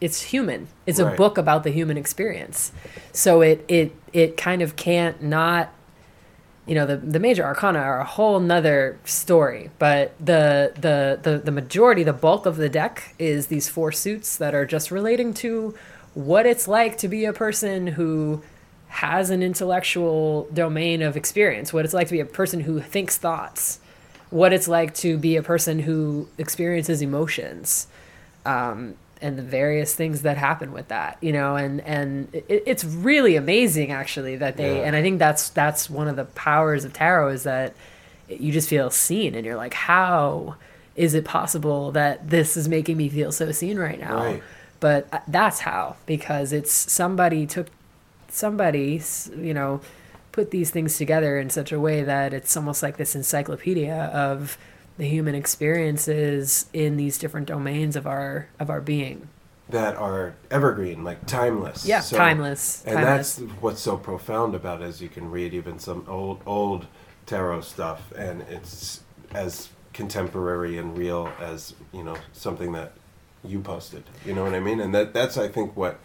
Speaker 4: it's human. It's a book about the human experience. So it it it kind of can't not you know the the major arcana are a whole nother story but the, the the the majority the bulk of the deck is these four suits that are just relating to what it's like to be a person who has an intellectual domain of experience, what it's like to be a person who thinks thoughts, what it's like to be a person who experiences emotions, um, and the various things that happen with that, you know, and and it, it's really amazing actually that they,
Speaker 3: Yeah.
Speaker 4: and I think that's that's one of the powers of tarot is that you just feel seen, and you're like, how is it possible that this is making me feel so seen right now?
Speaker 3: Right.
Speaker 4: But uh, that's how because it's somebody took somebody, you know, put these things together in such a way that it's almost like this encyclopedia of the human experiences in these different domains of our of our being.
Speaker 3: that are evergreen, like timeless.
Speaker 4: Yeah, timeless,
Speaker 3: And
Speaker 4: timeless.
Speaker 3: that's what's so profound about it is you can read even some old old tarot stuff, and it's as contemporary and real as you know something that you posted. You know what I mean? And that that's I think what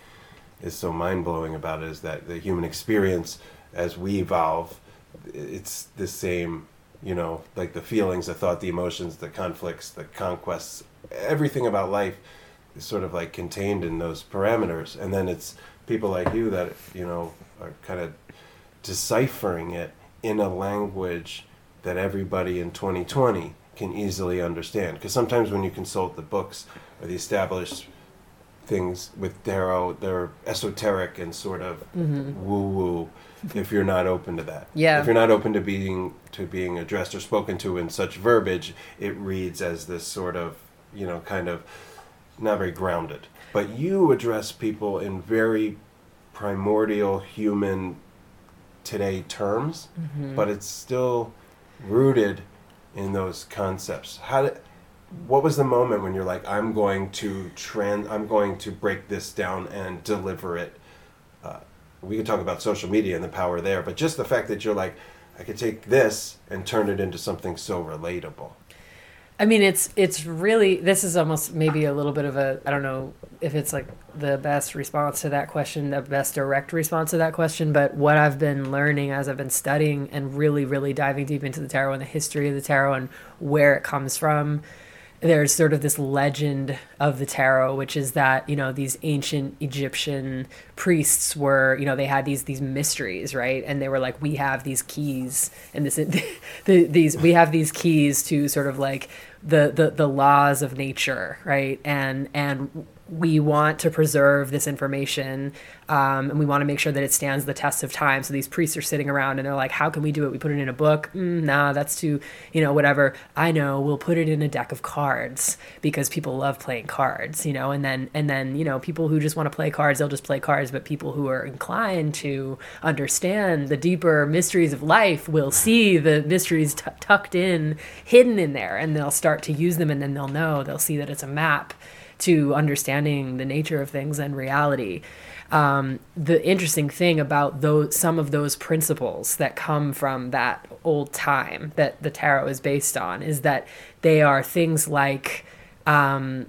Speaker 3: is so mind blowing about it is that the human experience as we evolve, it's the same. You know, like the feelings, the thought, the emotions, the conflicts, the conquests, everything about life is sort of like contained in those parameters and then it's people like you that you know are kind of deciphering it in a language that everybody in 2020 can easily understand because sometimes when you consult the books or the established things with tarot they're esoteric and sort of mm-hmm. woo woo if you're not open to that
Speaker 4: Yeah.
Speaker 3: if you're not open to being to being addressed or spoken to in such verbiage it reads as this sort of you know kind of not very grounded. But you address people in very primordial human today terms, mm-hmm. but it's still rooted in those concepts. How did what was the moment when you're like I'm going to trans I'm going to break this down and deliver it uh, we could talk about social media and the power there, but just the fact that you're like, I could take this and turn it into something so relatable.
Speaker 4: I mean, it's it's really this is almost maybe a little bit of a I don't know if it's like the best response to that question, the best direct response to that question, but what I've been learning as I've been studying and really really diving deep into the tarot and the history of the tarot and where it comes from. There's sort of this legend of the tarot, which is that you know these ancient Egyptian priests were, you know, they had these these mysteries, right? And they were like, we have these keys, and this the, these we have these keys to sort of like the, the the laws of nature, right? And and we want to preserve this information um, and we want to make sure that it stands the test of time. So these priests are sitting around and they're like, how can we do it? We put it in a book? Mm, nah, that's too, you know, whatever. I know we'll put it in a deck of cards because people love playing cards, you know, and then, and then, you know, people who just want to play cards, they'll just play cards. But people who are inclined to understand the deeper mysteries of life will see the mysteries t- tucked in, hidden in there, and they'll start to use them and then they'll know, they'll see that it's a map to understanding the nature of things and reality. Um, the interesting thing about those some of those principles that come from that old time that the tarot is based on is that they are things like um,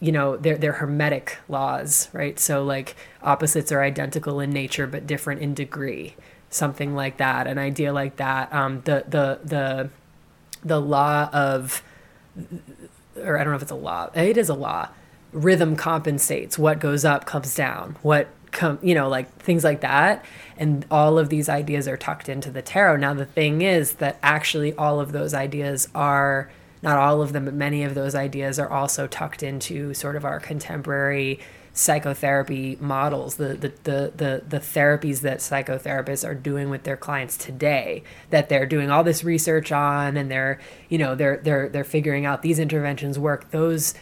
Speaker 4: you know they're, they're hermetic laws right so like opposites are identical in nature but different in degree something like that an idea like that um, the the the the law of or I don't know if it's a law. It is a law. Rhythm compensates. What goes up comes down. What come, you know, like things like that. And all of these ideas are tucked into the tarot. Now the thing is that actually all of those ideas are not all of them, but many of those ideas are also tucked into sort of our contemporary psychotherapy models, the the, the the the therapies that psychotherapists are doing with their clients today, that they're doing all this research on and they're, you know, they're they're they're figuring out these interventions work. Those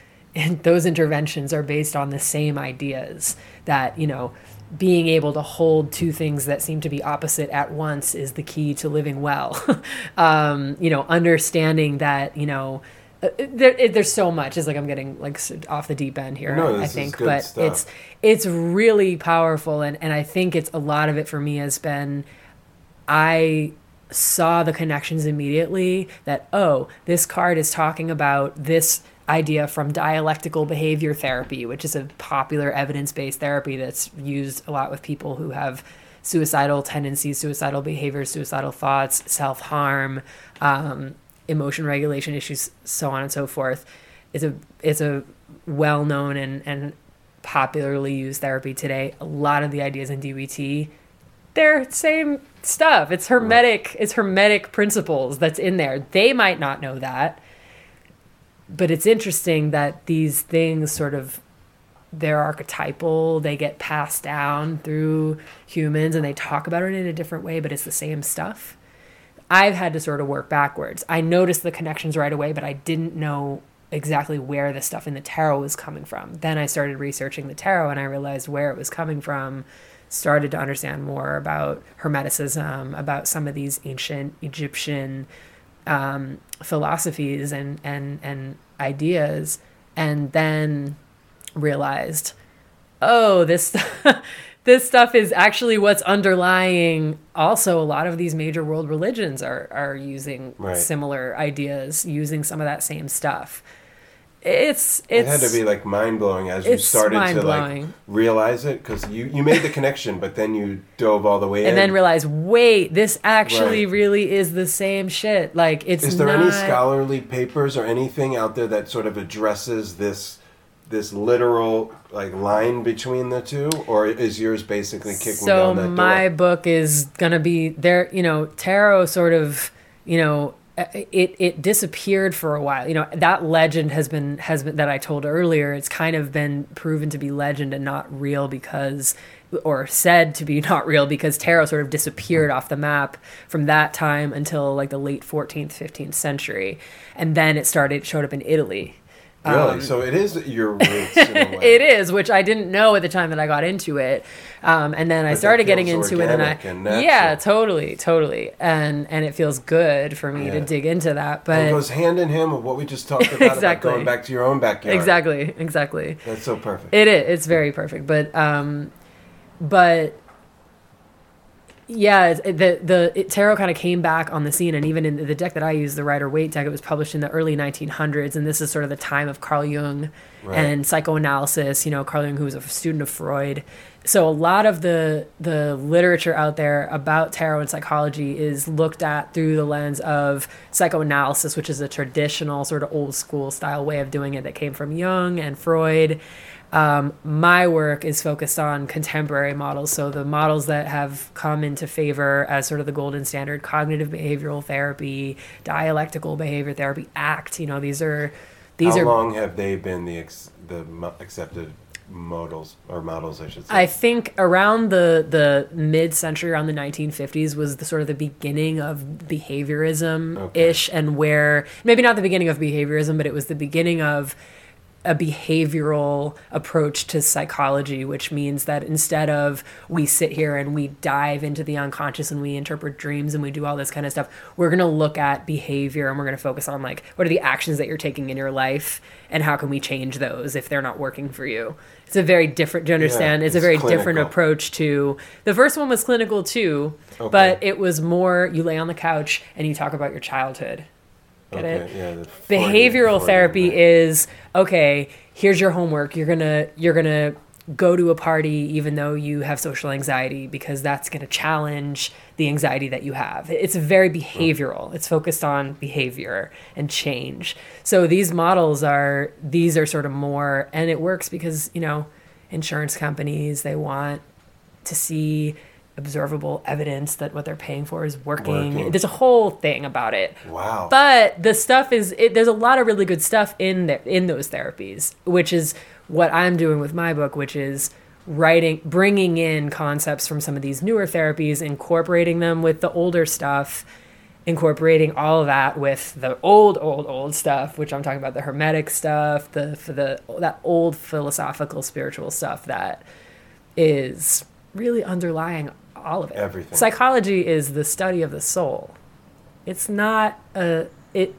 Speaker 4: those interventions are based on the same ideas that, you know, being able to hold two things that seem to be opposite at once is the key to living well. um, you know, understanding that, you know, uh, there, it, there's so much. It's like I'm getting like off the deep end here.
Speaker 3: No,
Speaker 4: I think, but
Speaker 3: stuff.
Speaker 4: it's it's really powerful, and and I think it's a lot of it for me has been, I saw the connections immediately that oh this card is talking about this idea from dialectical behavior therapy which is a popular evidence-based therapy that's used a lot with people who have suicidal tendencies suicidal behaviors suicidal thoughts self-harm um, emotion regulation issues so on and so forth it's a it's a well-known and and popularly used therapy today a lot of the ideas in dbt they're same stuff. It's hermetic. It's hermetic principles that's in there. They might not know that, but it's interesting that these things sort of they're archetypal. They get passed down through humans, and they talk about it in a different way, but it's the same stuff. I've had to sort of work backwards. I noticed the connections right away, but I didn't know exactly where the stuff in the tarot was coming from. Then I started researching the tarot and I realized where it was coming from, started to understand more about Hermeticism, about some of these ancient Egyptian um, philosophies and, and, and ideas, and then realized, oh, this. this stuff is actually what's underlying also a lot of these major world religions are are using
Speaker 3: Right.
Speaker 4: similar ideas using some of that same stuff it's
Speaker 3: It had to be like mind blowing as you started to like realize it because you you made the connection, but then you dove all the way in.
Speaker 4: and then realize wait this actually
Speaker 3: Right.
Speaker 4: really is the same shit like it's
Speaker 3: Is there
Speaker 4: not,
Speaker 3: any scholarly papers or anything out there that sort of addresses this this literal like line between the two, or is yours basically kicking
Speaker 4: so
Speaker 3: down that
Speaker 4: my
Speaker 3: door?
Speaker 4: book is gonna be there you know tarot sort of you know Uh, it it disappeared for a while. You know that legend has been has been that i told earlier it's kind of been proven to be legend and not real because or said to be not real because tarot sort of disappeared off the map from that time until like the late 14th 15th century. And then it started showed up in italy
Speaker 3: Really? so it is your roots in a way.
Speaker 4: um, it is, which I didn't know at the time that I got into it, um, and then I started getting into it, and I
Speaker 3: and
Speaker 4: yeah, totally, totally, and and it feels good for me to dig into that, But It
Speaker 3: goes hand in hand with what we just talked about
Speaker 4: Exactly.
Speaker 3: about going back to your own backyard.
Speaker 4: exactly, exactly,
Speaker 3: That's so perfect.
Speaker 4: it is, it's very perfect, but um, but yeah, the the it, tarot kind of came back on the scene, and even in the deck that I use, the Rider Waite deck, it was published in the early 1900s, and this is sort of the time of Carl Jung
Speaker 3: Right.
Speaker 4: and psychoanalysis. You know, Carl Jung, who was a student of Freud. So a lot of the the literature out there about tarot and psychology is looked at through the lens of psychoanalysis, which is a traditional sort of old school style way of doing it that came from Jung and Freud. Um, my work is focused on contemporary models, so the models that have come into favor as sort of the golden standard: cognitive behavioral therapy, dialectical behavior therapy, ACT. You know, these are these
Speaker 3: How
Speaker 4: are How
Speaker 3: long have they been the ex- the accepted models or models? I should say.
Speaker 4: I think around the the mid century, around the 1950s, was the sort of the beginning of behaviorism ish, and where maybe not the beginning of behaviorism, but it was the beginning of a behavioral approach to psychology, which means that instead of we sit here and we dive into the unconscious and we interpret dreams and we do all this kind of stuff, we're going to look at behavior and we're going to focus on like what are the actions that you're taking in your life and how can we change those if they're not working for you. It's a very different. Do you understand? it's, a
Speaker 3: it's
Speaker 4: very different approach to the first one was clinical too,
Speaker 3: Okay.
Speaker 4: but it was more you lay on the couch and you talk about your childhood. Get it?
Speaker 3: Yeah, the
Speaker 4: behavioral
Speaker 3: Freudian
Speaker 4: therapy
Speaker 3: way.
Speaker 4: is okay here's your homework. You're gonna you're gonna go to a party even though you have social anxiety because that's gonna challenge the anxiety that you have. It's very behavioral. It's focused on behavior and change. So these models are these are sort of more and it works because you know insurance companies they want to see observable evidence that what they're paying for is working.
Speaker 3: Working.
Speaker 4: There's a whole thing about it.
Speaker 3: Wow.
Speaker 4: But the stuff is it, there's a lot of really good stuff in there in those therapies, which is what I'm doing with my book, which is writing bringing in concepts from some of these newer therapies, incorporating them with the older stuff, incorporating all of that with the old old old stuff, which I'm talking about the hermetic stuff, the the that old philosophical spiritual stuff that is really underlying all of it.
Speaker 3: Everything.
Speaker 4: Psychology is the study of the soul. It's not a it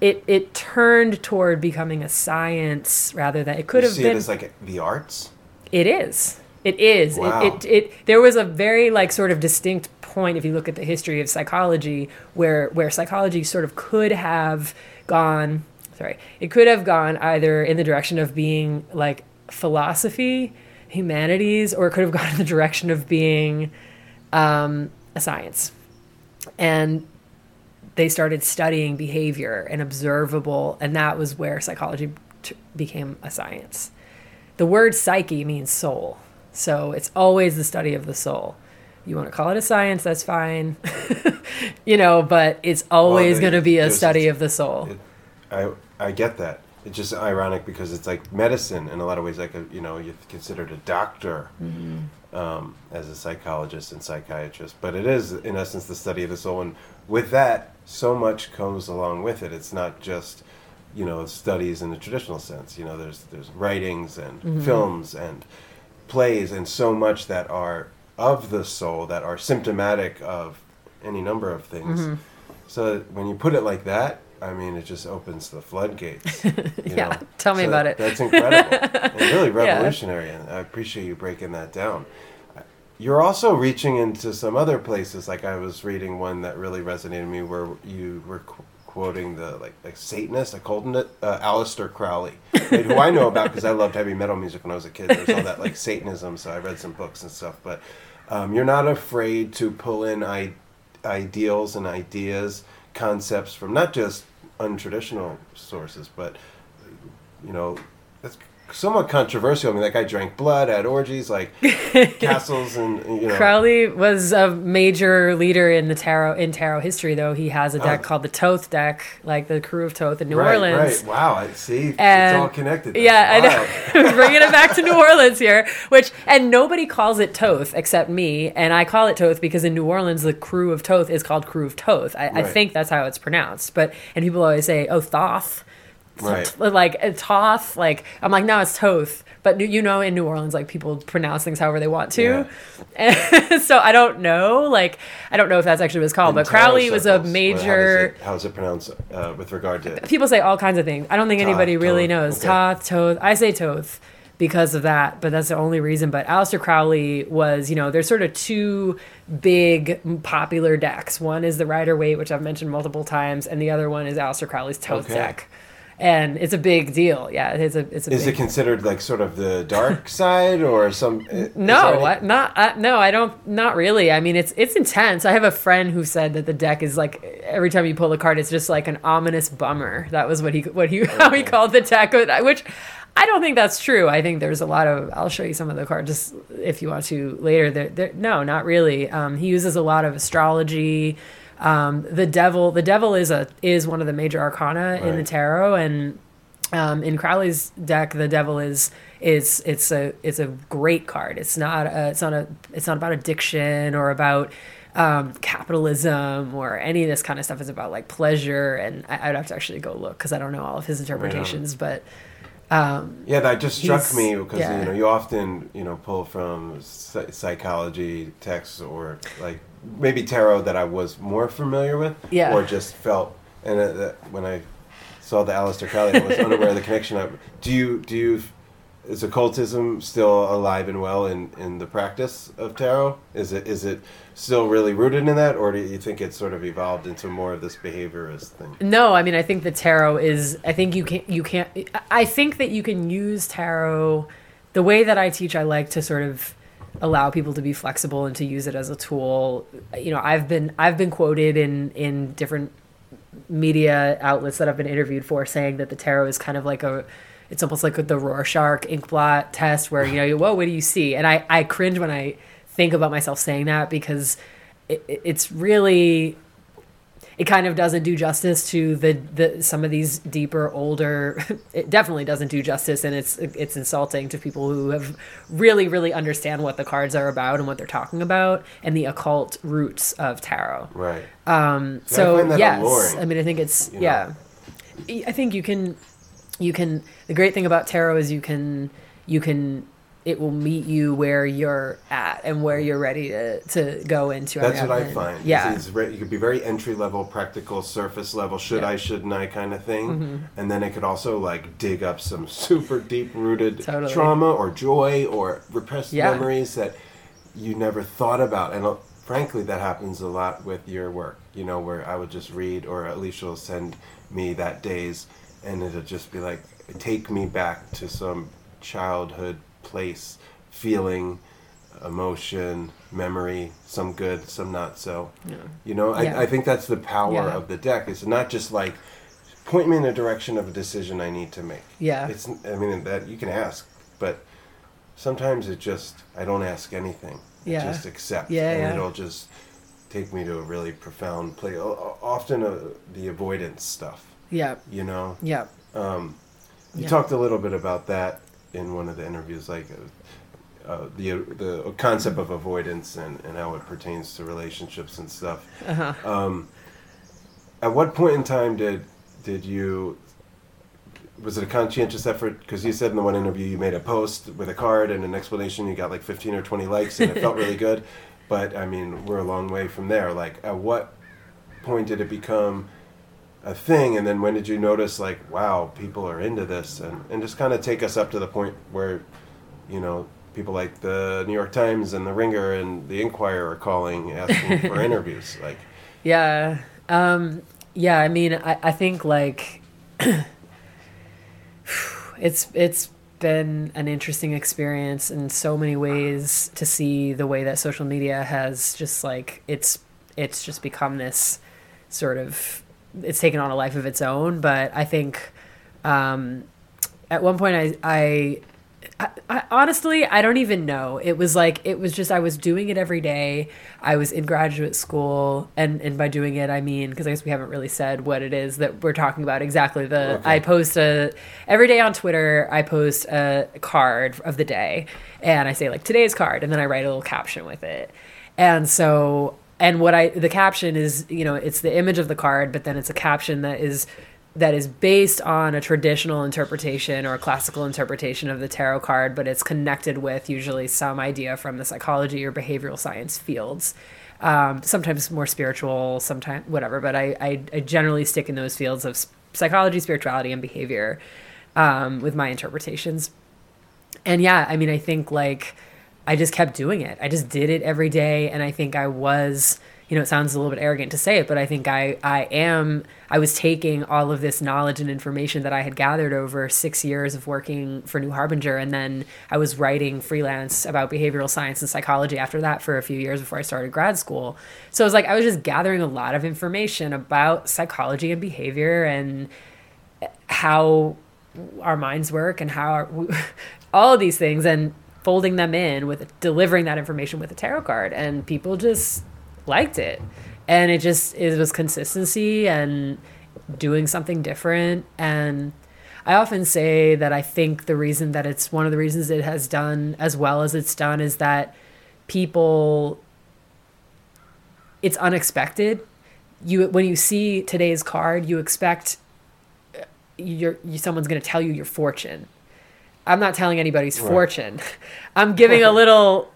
Speaker 4: it it turned toward becoming a science rather than it could
Speaker 3: you
Speaker 4: have
Speaker 3: see
Speaker 4: been
Speaker 3: it as like the arts.
Speaker 4: it is. It is.
Speaker 3: Wow.
Speaker 4: It, it, it there was a very like sort of distinct point if you look at the history of psychology where where psychology sort of could have gone sorry, it could have gone either in the direction of being like philosophy, humanities, or it could have gone in the direction of being um, a science. And they started studying behavior and observable, and that was where psychology t- became a science. The word psyche means soul, so it's always the study of the soul. You want to call it a science, that's fine. you know, but it's always
Speaker 3: they
Speaker 4: going to be a study of the soul.
Speaker 3: It, I I get that. It's just ironic because it's like medicine in a lot of ways. Like a, you know, you're considered a doctor
Speaker 4: Mm-hmm.
Speaker 3: Um, as a psychologist and psychiatrist, but it is in essence the study of the soul. And with that, so much comes along with it. It's not just you know studies in the traditional sense. You know, there's there's writings and
Speaker 4: Mm-hmm.
Speaker 3: films and plays and so much that are of the soul that are symptomatic of any number of things.
Speaker 4: Mm-hmm.
Speaker 3: So when you put it like that, I mean, it just opens the floodgates. you
Speaker 4: Yeah, tell me
Speaker 3: So
Speaker 4: about
Speaker 3: that-
Speaker 4: it.
Speaker 3: That's incredible and really
Speaker 4: Yeah.
Speaker 3: revolutionary, and I appreciate you breaking that down. You're also reaching into some other places. Like I was reading one that really resonated with me, where you were qu- quoting the like like Satanist, occultist, uh, Aleister Crowley, right, who I know about because I loved heavy metal music when I was a kid. There's all that like Satanism, so I read some books and stuff. But um, you're not afraid to pull in I- ideals and ideas, concepts from not just untraditional sources, but you know, that's somewhat controversial. I mean, that guy drank blood, had orgies, like castles, and you know.
Speaker 4: Crowley was a major leader in the tarot in tarot history, though. He has a deck
Speaker 3: Oh.
Speaker 4: called the Toth deck, like the crew of Toth in New
Speaker 3: right,
Speaker 4: Orleans.
Speaker 3: Right. Wow. I see. it's all connected. That's
Speaker 4: Yeah,
Speaker 3: wild.
Speaker 4: I know. Bringing it back to New Orleans here, which and nobody calls it Toth except me, and I call it Toth because in New Orleans the crew of Toth is called crew of Toth. I, I think that's how it's pronounced. But and people always say, "Oh, Thoth."
Speaker 3: Right.
Speaker 4: Like Toth, like I'm like no, it's Toth. But you know, in New Orleans, like people pronounce things however they want to. so I don't know, like I don't know if that's actually what it's called.
Speaker 3: In
Speaker 4: but Crowley was a
Speaker 3: circles,
Speaker 4: major.
Speaker 3: How is it, how's it pronounced uh, with regard to?
Speaker 4: people say all kinds of things. I don't think
Speaker 3: Toth,
Speaker 4: anybody really
Speaker 3: Toth,
Speaker 4: knows.
Speaker 3: okay.
Speaker 4: Toth, Toth. I say Toth because of that, but that's the only reason. But Aleister Crowley was, you know, there's sort of two big popular decks. One is the Rider Waite, which I've mentioned multiple times, and the other one is Aleister Crowley's Toth
Speaker 3: Okay.
Speaker 4: deck. And it's a big deal. Yeah, it's a it's a
Speaker 3: Is it considered like sort of the dark side or some?
Speaker 4: no,
Speaker 3: any-
Speaker 4: I, not I, no. I don't. Not really. I mean, it's it's intense. I have a friend who said that the deck is like every time you pull a card, it's just like an ominous bummer. That was what he what he how he called the deck, which I don't think that's true. I think there's a lot of. I'll show you some of the cards just if you want to later. There, there no, not really. Um, he uses a lot of astrology. Um, the devil, the devil is a is one of the major arcana in the tarot, and um, in Crowley's deck, the devil is is it's a it's a great card. It's not a, it's not a it's not about addiction or about um, capitalism or any of this kind of stuff. It's about like pleasure, and I, I'd have to actually go look because I don't know all of his interpretations. But Um,
Speaker 3: Yeah, that just struck me because
Speaker 4: yeah.
Speaker 3: you know you often you know pull from psychology texts or like maybe tarot that I was more familiar with,
Speaker 4: Yeah.
Speaker 3: or just felt. And uh, that when I saw the Aleister Crowley, I was unaware of the connection. Of, do you do you is occultism still alive and well in in the practice of tarot? Is it is it still really rooted in that, or do you think it's sort of evolved into more of this behaviorist thing?
Speaker 4: No, I mean I think the tarot is. I think you can you can't. I think that you can use tarot. The way that I teach, I like to sort of allow people to be flexible and to use it as a tool. You know, I've been I've been quoted in in different media outlets that I've been interviewed for saying that the tarot is kind of like a it's almost like the Rorschach inkblot test where you know you whoa what do you see and I I cringe when I think about myself saying that because it, it- it's really it kind of doesn't do justice to the, the some of these deeper older it definitely doesn't do justice and it's it's insulting to people who have really really understand what the cards are about and what they're talking about and the occult roots of tarot
Speaker 3: Right.
Speaker 4: um,
Speaker 3: I
Speaker 4: so
Speaker 3: find
Speaker 4: yes,
Speaker 3: alluring,
Speaker 4: I mean, I think it's
Speaker 3: know?
Speaker 4: yeah. I I think you can, you can. The great thing about tarot is you can, you can. It will meet you where you're at and where you're ready to to go into.
Speaker 3: That's what I find.
Speaker 4: Yeah,
Speaker 3: It's, it's you could be very entry level, practical, surface level, should
Speaker 4: Yeah. Mm-hmm.
Speaker 3: I, shouldn't I kind of thing. And then it could also like dig up some super deep rooted
Speaker 4: Totally.
Speaker 3: trauma or joy or repressed
Speaker 4: Yeah.
Speaker 3: memories that you never thought about. And uh, frankly, that happens a lot with your work, you know, where I would just read or Alicia will send me that days and it'll just be like, take me back to some childhood place, feeling emotion, memory, some good, some not so. Yeah. You know,
Speaker 4: Yeah.
Speaker 3: I, I think that's the power
Speaker 4: Yeah.
Speaker 3: of the deck. It's not just like point me in the direction of a decision I need to make.
Speaker 4: Yeah.
Speaker 3: It's I mean that you can ask, but sometimes it just I don't ask anything.
Speaker 4: Yeah.
Speaker 3: I just accept.
Speaker 4: Yeah,
Speaker 3: and
Speaker 4: yeah.
Speaker 3: it'll just take me to a really profound place. Often uh, the avoidance stuff,
Speaker 4: Yeah.
Speaker 3: you know.
Speaker 4: Yeah.
Speaker 3: You
Speaker 4: Yeah.
Speaker 3: talked a little bit about that in one of the interviews, like uh, uh, the the concept of avoidance and, and how it pertains to relationships and stuff.
Speaker 4: Uh-huh.
Speaker 3: Um, at what point in time did did you was it a conscientious effort? Because you said in the one interview you made a post with a card and an explanation. You got like fifteen or twenty likes, and it felt really good. But I mean, we're a long way from there. Like, at what point did it become a thing? And then when did you notice, like, wow, people are into this? And, and just kind of take us up to the point where, you know, people like the New York Times and the Ringer and the Inquirer are calling, asking for interviews. Like,
Speaker 4: Yeah. Um, yeah, I mean, I, I think like it's it's been an interesting experience in so many ways to see the way that social media has just like it's it's just become this sort of it's taken on a life of its own. But I think um, at one point I, I I, I honestly I don't even know. It was like it was just I was doing it every day. I was in graduate school, and and by doing it I mean because I guess we haven't really said what it is that we're talking about exactly. The
Speaker 3: Okay.
Speaker 4: I post a every day on Twitter. I post a card of the day, and I say like today's card, and then I write a little caption with it. And so and what I the caption is you know it's the image of the card, but then it's a caption that is that is based on a traditional interpretation or a classical interpretation of the tarot card, but it's connected with usually some idea from the psychology or behavioral science fields. Um, sometimes more spiritual, sometimes whatever, but I, I, I generally stick in those fields of psychology, spirituality, and behavior um, with my interpretations. And yeah, I mean, I think like I just kept doing it. I just did it every day, and I think I was, you know, it sounds a little bit arrogant to say it, but I think I I am I was taking all of this knowledge and information that I had gathered over six years of working for New Harbinger, and then I was writing freelance about behavioral science and psychology after that for a few years before I started grad school. So it was like I was just gathering a lot of information about psychology and behavior and how our minds work and how our, all of these things and folding them in with delivering that information with a tarot card and people just liked it. And it just it was consistency and doing something different. And i often say that i think the reason that it's one of the reasons it has done as well as it's done is that people it's unexpected. You when you see today's card you expect uh, you're you, someone's going to tell you your fortune. I'm not telling anybody's
Speaker 3: Right.
Speaker 4: fortune. I'm giving a little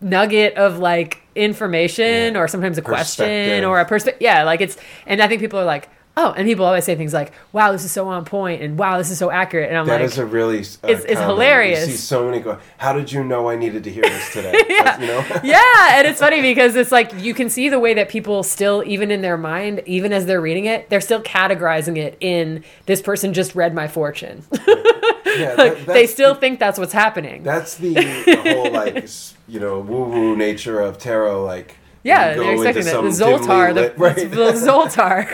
Speaker 4: nugget of like information
Speaker 3: Yeah.
Speaker 4: or sometimes a question or a perspective. Yeah, like it's and I think people are like, "Oh," and people always say things like, "Wow, this is so on point," and "Wow, this is so accurate." And I'm
Speaker 3: That
Speaker 4: like,
Speaker 3: is a really uh,
Speaker 4: it's- it's hilarious.
Speaker 3: You see so many go. How did you know I needed to hear this today? That's- you know.
Speaker 4: yeah, and it's funny because it's like you can see the way that people still, even in their mind, even as they're reading it, they're still categorizing it in this person just read my fortune.
Speaker 3: Yeah, that-
Speaker 4: they still
Speaker 3: the-
Speaker 4: think that's what's happening.
Speaker 3: That's the, the whole like you know woo woo nature of tarot. Like
Speaker 4: yeah, they're expecting
Speaker 3: into
Speaker 4: that. The Zoltar, the,
Speaker 3: right.
Speaker 4: the Zoltar.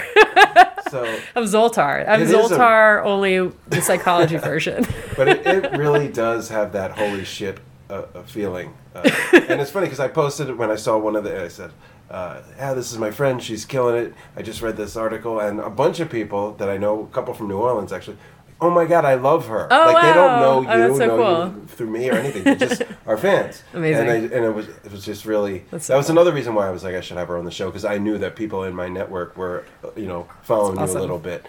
Speaker 3: So,
Speaker 4: I'm Zoltar. I'm
Speaker 3: is a-
Speaker 4: Zoltar, only the psychology version.
Speaker 3: but it, it really does have that holy shit uh, uh, feeling. Uh, and it's funny because I posted it when I saw one of the. I said, uh, "Yeah, this is my friend. She's killing it. I just read this article, and a bunch of people that I know, a couple from New Orleans actually." Oh my God, I love her.
Speaker 4: Oh,
Speaker 3: like they don't know
Speaker 4: Oh,
Speaker 3: you,
Speaker 4: that's so
Speaker 3: know
Speaker 4: cool.
Speaker 3: you through me or anything. They just are fans.
Speaker 4: Amazing.
Speaker 3: And, I, and it was it was just really
Speaker 4: That's
Speaker 3: that
Speaker 4: so
Speaker 3: was
Speaker 4: cool.
Speaker 3: another reason why I was like I should have her on the show because I knew that people in my network were you know following
Speaker 4: That's
Speaker 3: you a little bit.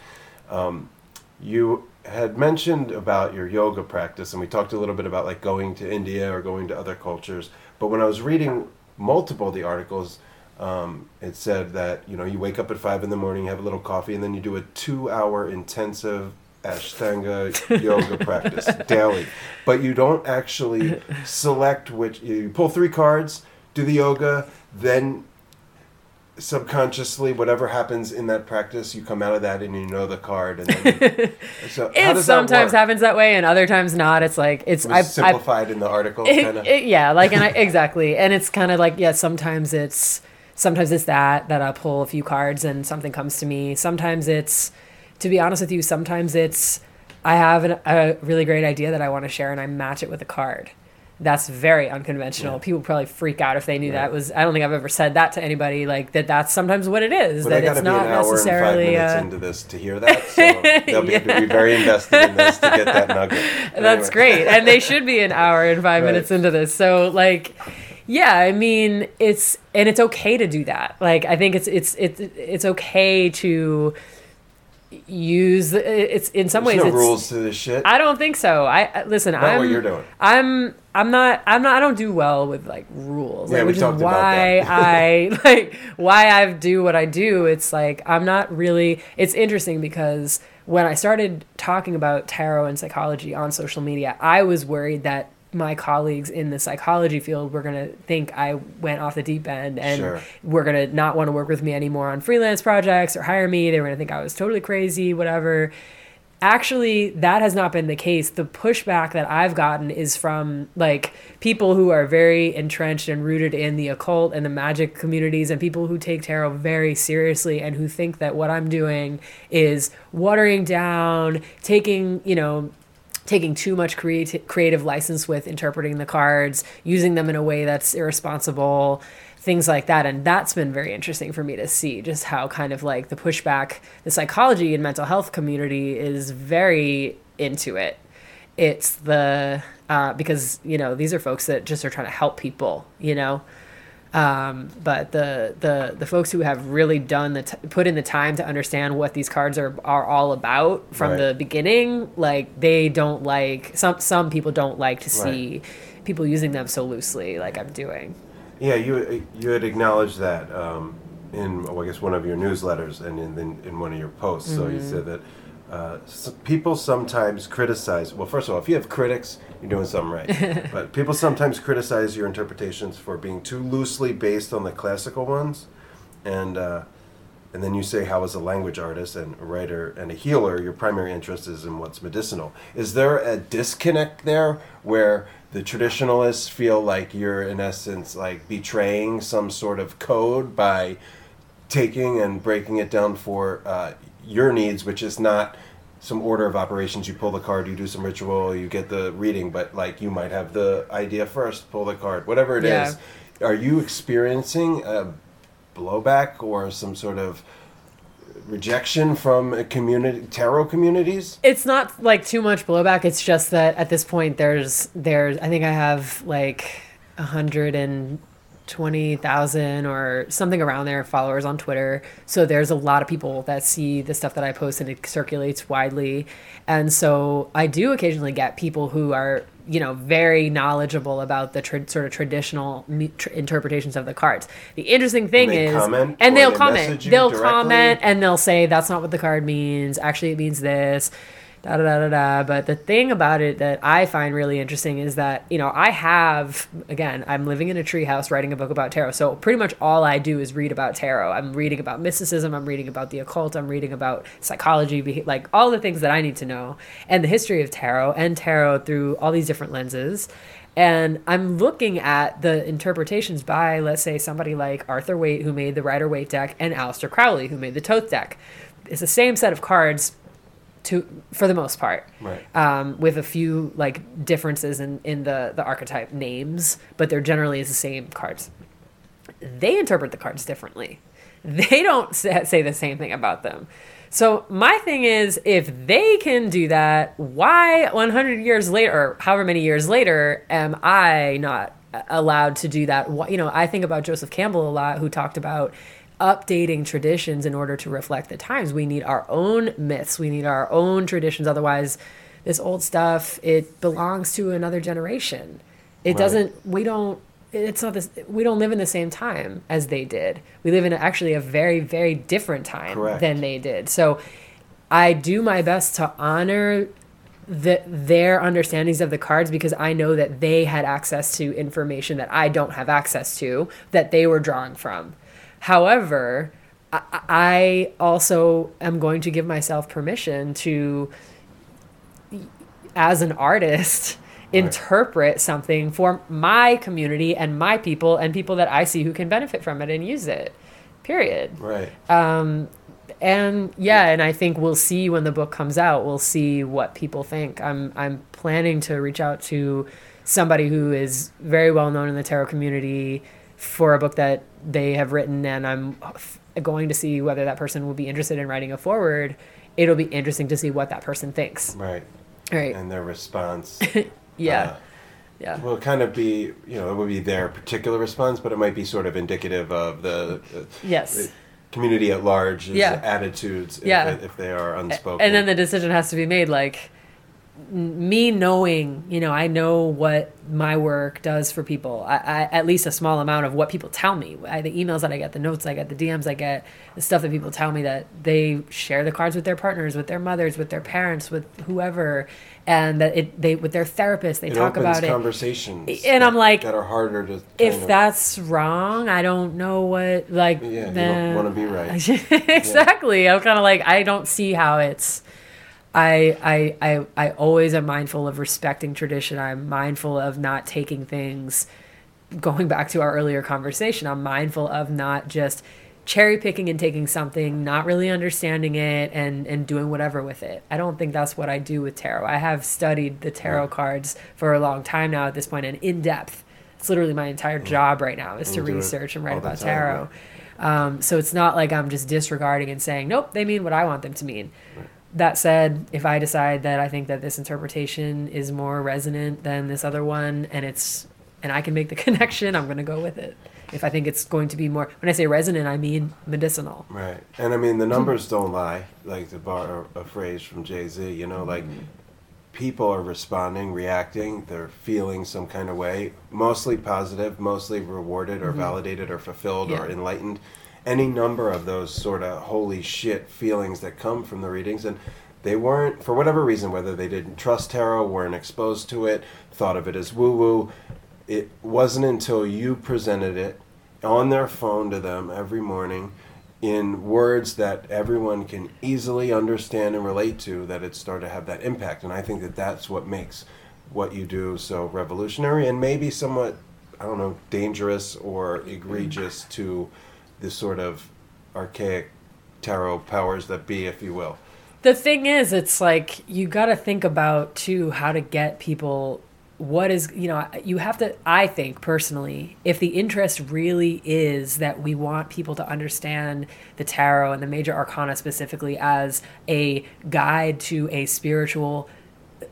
Speaker 3: Um, you had mentioned about your yoga practice, and we talked a little bit about like going to India or going to other cultures. But when I was reading multiple of the articles, um, it said that you know you wake up at five in the morning, you have a little coffee, and then you do a two-hour intensive Ashtanga yoga practice daily. But you don't actually select which. You pull three cards, do the yoga, then subconsciously whatever happens in that practice you come out of that and you know the card and then so
Speaker 4: It
Speaker 3: does that
Speaker 4: sometimes happens that way, and other times not. It's like it's
Speaker 3: it
Speaker 4: I've, I've
Speaker 3: simplified in the article
Speaker 4: it,
Speaker 3: kind of
Speaker 4: it- yeah like and I, exactly and it's kind of like yeah sometimes it's sometimes it's that that i pull a few cards and something comes to me sometimes it's to be honest with you sometimes it's I have an, a really great idea that I want to share, and I match it with a card. That's very unconventional.
Speaker 3: Yeah.
Speaker 4: People probably freak out if they knew that was. I don't think I've ever said that to anybody. Like that. That's sometimes what it is.
Speaker 3: But
Speaker 4: that it's
Speaker 3: to be an
Speaker 4: not
Speaker 3: hour and five
Speaker 4: necessarily.
Speaker 3: minutes
Speaker 4: uh,
Speaker 3: into this to hear that. So they'll be, be very invested in this to get that nugget. But
Speaker 4: That's
Speaker 3: anyway.
Speaker 4: great. And they should be an hour and five
Speaker 3: Right.
Speaker 4: minutes into this. So like yeah, I mean, it's and it's okay to do that. Like I think it's it's it's it's okay to use the, it's in some
Speaker 3: There's
Speaker 4: ways
Speaker 3: no
Speaker 4: it's
Speaker 3: rules to this shit.
Speaker 4: I don't think so. I listen,
Speaker 3: Not
Speaker 4: I'm
Speaker 3: what you're doing.
Speaker 4: I'm I'm not I'm not I don't do well with like rules.
Speaker 3: Yeah,
Speaker 4: like,
Speaker 3: we
Speaker 4: which is
Speaker 3: talked about
Speaker 4: why
Speaker 3: that.
Speaker 4: I like why I do what I do. It's like I'm not really it's interesting because when I started talking about tarot and psychology on social media, I was worried that my colleagues in the psychology field were going to think I went off the deep end and
Speaker 3: Sure.
Speaker 4: were going to not want to work with me anymore on freelance projects or hire me. They were going to think I was totally crazy, whatever actually that has not been the case the pushback that i've gotten is from like people who are very entrenched and rooted in the occult and the magic communities and people who take tarot very seriously and who think that what i'm doing is watering down taking you know taking too much creati- creative license with interpreting the cards using them in a way that's irresponsible things like that. And that's been very interesting for me to see just how kind of like the pushback the psychology and mental health community is very into it. It's the uh, because you know these are folks that just are trying to help people you know um, but the the the folks who have really done the t- put in the time to understand what these cards are are all about from
Speaker 3: Right.
Speaker 4: the beginning like they don't like some some people don't like to see people using them so loosely like I'm doing
Speaker 3: Yeah, you you had acknowledged that um, in well, I guess one of your newsletters and in in, in one of your posts. So
Speaker 4: Mm-hmm.
Speaker 3: you said that uh, people sometimes criticize. Well, first of all, if you have critics, you're doing something right. but people sometimes criticize your interpretations for being too loosely based on the classical ones, and. Uh, and then you say, how as a language artist and a writer and a healer, your primary interest is in what's medicinal. Is there a disconnect there where the traditionalists feel like you're, in essence, like betraying some sort of code by taking and breaking it down for uh, your needs, which is not some order of operations. You pull the card, you do some ritual, you get the reading, but like you might have the idea first, pull the card, whatever it is.
Speaker 4: Yeah.
Speaker 3: Are you experiencing a blowback or some sort of rejection from a community tarot communities?
Speaker 4: it's not like too much blowback it's just that at this point there's there's i think i have like a hundred and twenty thousand or something around there followers on twitter. So there's a lot of people that see the stuff that i post and it circulates widely. And so i do occasionally get people who are you know very knowledgeable about the tra- sort of traditional me- tr- interpretations of the cards. The interesting thing is and they'll
Speaker 3: they
Speaker 4: comment. they'll comment and they'll say that's not what the card means. Actually, it means this. Da da da da. But the thing about it that I find really interesting is that you know I have again I'm living in a treehouse writing a book about tarot. So pretty much all I do is read about tarot. I'm reading about mysticism. I'm reading about the occult. I'm reading about psychology, like all the things that I need to know, and the history of tarot and tarot through all these different lenses. And I'm looking at the interpretations by, let's say, somebody like Arthur Waite, who made the Rider Waite deck, and Aleister Crowley, who made the Thoth deck. It's the same set of cards, to for the most part,
Speaker 3: Right.
Speaker 4: um, with a few like differences in in the the archetype names, but they're generally the same cards. They interpret the cards differently. They don't say the same thing about them. So my thing is, if they can do that, why 100 years later, or however many years later, am I not allowed to do that? You know, I think about Joseph Campbell a lot, who talked about updating traditions in order to reflect the times. We need our own myths. We need our own traditions. Otherwise, this old stuff it belongs to another generation. It
Speaker 3: Right.
Speaker 4: doesn't. We don't. It's not this. We don't live in the same time as they did. We live in actually a very, very different time
Speaker 3: Correct.
Speaker 4: than they did. So, I do my best to honor the, their understandings of the cards because I know that they had access to information that I don't have access to that they were drawing from. However, I, I also am going to give myself permission to, as an artist, interpret something for my community and my people and people that I see who can benefit from it and use it. Period
Speaker 3: Right.
Speaker 4: Uh, and yeah, and I think we'll see when the book comes out. We'll see what people think. I'm I'm planning to reach out to somebody who is very well known in the tarot community for a book that they have written, and I'm going to see whether that person will be interested in writing a forward. It'll be interesting to see what that person thinks.
Speaker 3: Right.
Speaker 4: Right.
Speaker 3: And their response.
Speaker 4: yeah.
Speaker 3: uh,
Speaker 4: yeah.
Speaker 3: will kind of be, you know, it would be their particular response, but it might be sort of indicative of the, the
Speaker 4: Yes.
Speaker 3: community at large,
Speaker 4: Yeah.
Speaker 3: attitudes, if,
Speaker 4: Yeah.
Speaker 3: if they are unspoken.
Speaker 4: and then the decision has to be made like me knowing you know i know what my work does for people I, I at least a small amount of what people tell me I, the emails that i get the notes i get the dms i get the stuff that people tell me that they share the cards with their partners with their mothers with their parents with whoever and that it they with their therapist they
Speaker 3: it
Speaker 4: talk about it
Speaker 3: conversations,
Speaker 4: And I'm like,
Speaker 3: that are harder to.
Speaker 4: if
Speaker 3: of-
Speaker 4: that's wrong i don't know what like
Speaker 3: Yeah, you don't wanna be right.
Speaker 4: exactly i'm kind of like i don't see how it's I, I i i always am mindful of respecting tradition. I'm mindful of not taking things going back to our earlier conversation i'm mindful of not just cherry picking and taking something not really understanding it and and doing whatever with it. I don't think that's what i do with tarot. I have studied the tarot cards for a long time now at this point and in depth. It's literally my entire job right now is to research and write about
Speaker 3: time,
Speaker 4: tarot. um, so it's not like i'm just disregarding and saying nope they mean what i want them to mean that said, if I decide that I think that this interpretation is more resonant than this other one, and it's and I can make the connection, I'm going to go with it. If I think it's going to be more, when I say resonant, I mean medicinal.
Speaker 3: Right. And I mean, the numbers don't lie, like to borrow a phrase from Jay Z, you know, like
Speaker 4: Mm-hmm.
Speaker 3: people are responding, reacting, they're feeling some kind of way, mostly positive, mostly rewarded or validated or fulfilled or
Speaker 4: Mm-hmm.
Speaker 3: Enlightened. Any number of those sort of holy shit feelings that come from the readings. And they weren't, for whatever reason, whether they didn't trust tarot, weren't exposed to it, thought of it as woo woo, it wasn't until you presented it on their phone to them every morning in words that everyone can easily understand and relate to that it started to have that impact and i think that that's what makes what you do so revolutionary and maybe somewhat i don't know dangerous or egregious to the sort of archaic tarot powers that be if you will.
Speaker 4: The thing is, it's like you got to think about too how to get people what is, you know, you have to I think personally, if the interest really is that we want people to understand the tarot and the major arcana specifically as a guide to a spiritual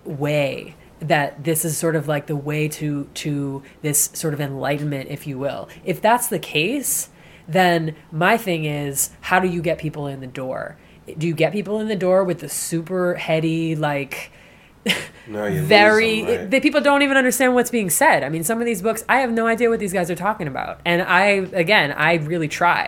Speaker 4: way that this is sort of like the way to to this sort of enlightenment if you will. If that's the case then my thing is how do you get people in the door? Do you get people in the door with the super heady like
Speaker 3: no
Speaker 4: very
Speaker 3: them, right?
Speaker 4: the people don't even understand what's being said. I mean some of these books i have no idea what these guys are talking about. And i again i really try.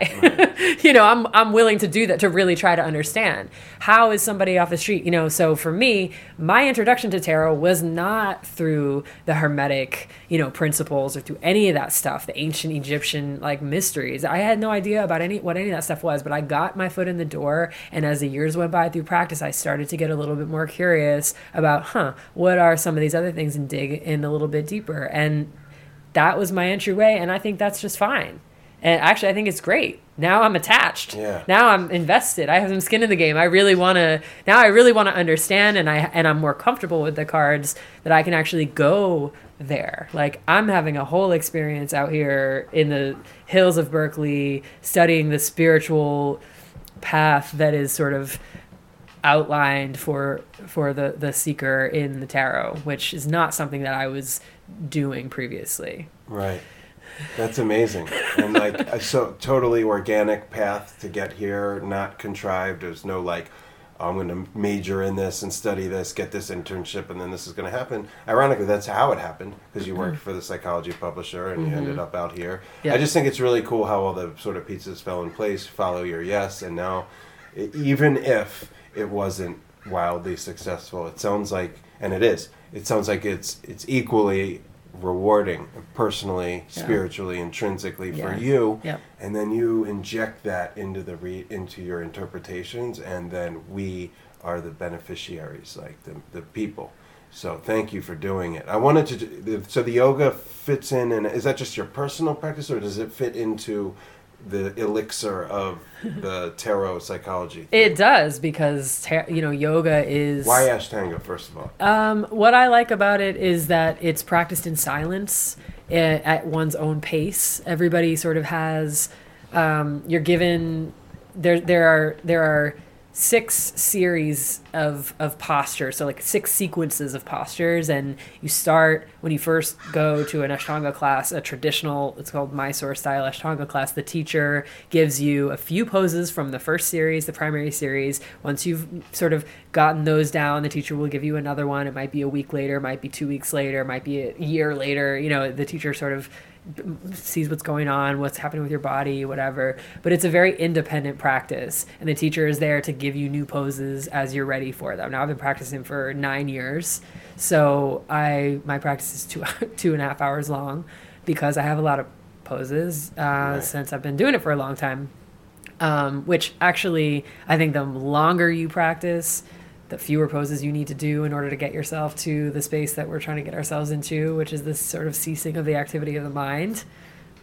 Speaker 4: You know i'm i'm willing to do that to really try to understand. How is somebody off the street? You know so for me my introduction to tarot was not through the hermetic you know principles or through any of that stuff the ancient egyptian like mysteries. I had no idea about any what any of that stuff was but i got my foot in the door. And as the years went by through practice i started to get a little bit more curious about huh what are some of these other things and dig in a little bit deeper. And that was my entryway and i think that's just fine. And actually i think it's great. Now i'm attached.
Speaker 3: Yeah.
Speaker 4: now i'm invested. I have some skin in the game. I really want to now i really want to understand and i and i'm more comfortable with the cards that i can actually go there. Like i'm having a whole experience out here in the hills of berkeley studying the spiritual path that is sort of outlined for for the the seeker in the tarot which is not something that i was doing previously
Speaker 3: Right. That's amazing. And like a so totally organic path to get here, not contrived. There's no like "Oh, I'm going to major in this and study this, get this internship, and then this is going to happen. Ironically, that's how it happened because you worked mm-hmm. for the psychology publisher and you mm-hmm. ended up out here.
Speaker 4: Yeah.
Speaker 3: I just think it's really cool how all the sort of pieces fell in place. Follow your yes, and now, even if it wasn't wildly successful, it sounds like, and it is. It sounds like it's it's equally rewarding personally,
Speaker 4: Yeah.
Speaker 3: spiritually, intrinsically
Speaker 4: Yeah.
Speaker 3: for you.
Speaker 4: Yep.
Speaker 3: And then you inject that into the re- into your interpretations, and then we are the beneficiaries, like the the people. So thank you for doing it. I wanted to. So the yoga fits in, and is that just your personal practice, or does it fit into the elixir of the tarot psychology.
Speaker 4: It does because you know yoga is
Speaker 3: Why Ashtanga, first of all?
Speaker 4: Um, what I like about it is that it's practiced in silence eh, at one's own pace. Everybody sort of has. Um, you're given there. There are there are six series of of postures, so like six sequences of postures, and you start when you first go to an Ashtanga class, a traditional. It's called Mysore style Ashtanga class. The teacher gives you a few poses from the first series, the primary series. Once you've sort of gotten those down, the teacher will give you another one. It might be a week later, might be two weeks later, might be a year later. You know, the teacher sort of sees what's going on, what's happening with your body, whatever. But it's a very independent practice, and the teacher is there to give you new poses as you're ready for them. Now I've been practicing for nine years, so I my practice is two two and a half hours long because I have a lot of poses uh,
Speaker 3: Right.
Speaker 4: since I've been doing it for a long time. Um, which actually, I think the longer you practice, the fewer poses you need to do in order to get yourself to the space that we're trying to get ourselves into, which is this sort of ceasing of the activity of the mind.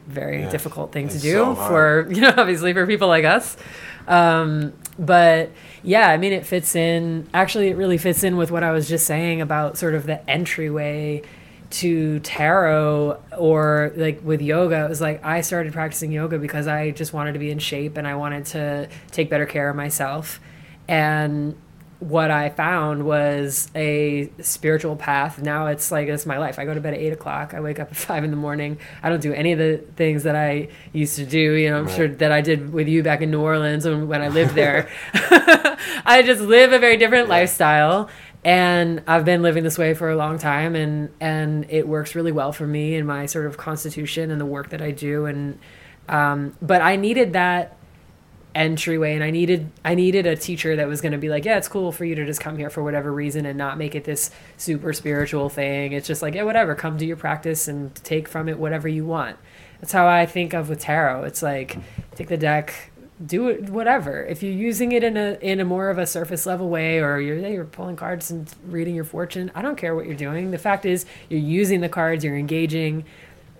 Speaker 4: Very
Speaker 3: Yeah,
Speaker 4: difficult thing to do
Speaker 3: so
Speaker 4: for, you know, obviously for people like us. Um, but yeah, I mean, it fits in. Actually, it really fits in with what I was just saying about sort of the entryway to tarot or like with yoga it was like i started practicing yoga because i just wanted to be in shape and i wanted to take better care of myself and what i found was a spiritual path. Now it's like it's my life. I go to bed at 8 o'clock. I wake up at 5 in the morning. I don't do any of the things that i used to do. You know i'm
Speaker 3: Right.
Speaker 4: sure that i did with you back in new orleans when, when i lived there. I just live a very different lifestyle and I've been living this way for a long time, and and it works really well for me and my sort of constitution and the work that I do. And um, but I needed that entryway, and I needed I needed a teacher that was going to be like, yeah, it's cool for you to just come here for whatever reason and not make it this super spiritual thing. It's just like, yeah, whatever, come do your practice and take from it whatever you want. That's how I think of with tarot. It's like take the deck, do it whatever. If you're using it in a in a more of a surface level way, or you're you're pulling cards and reading your fortune, I don't care what you're doing. The fact is, you're using the cards, you're engaging.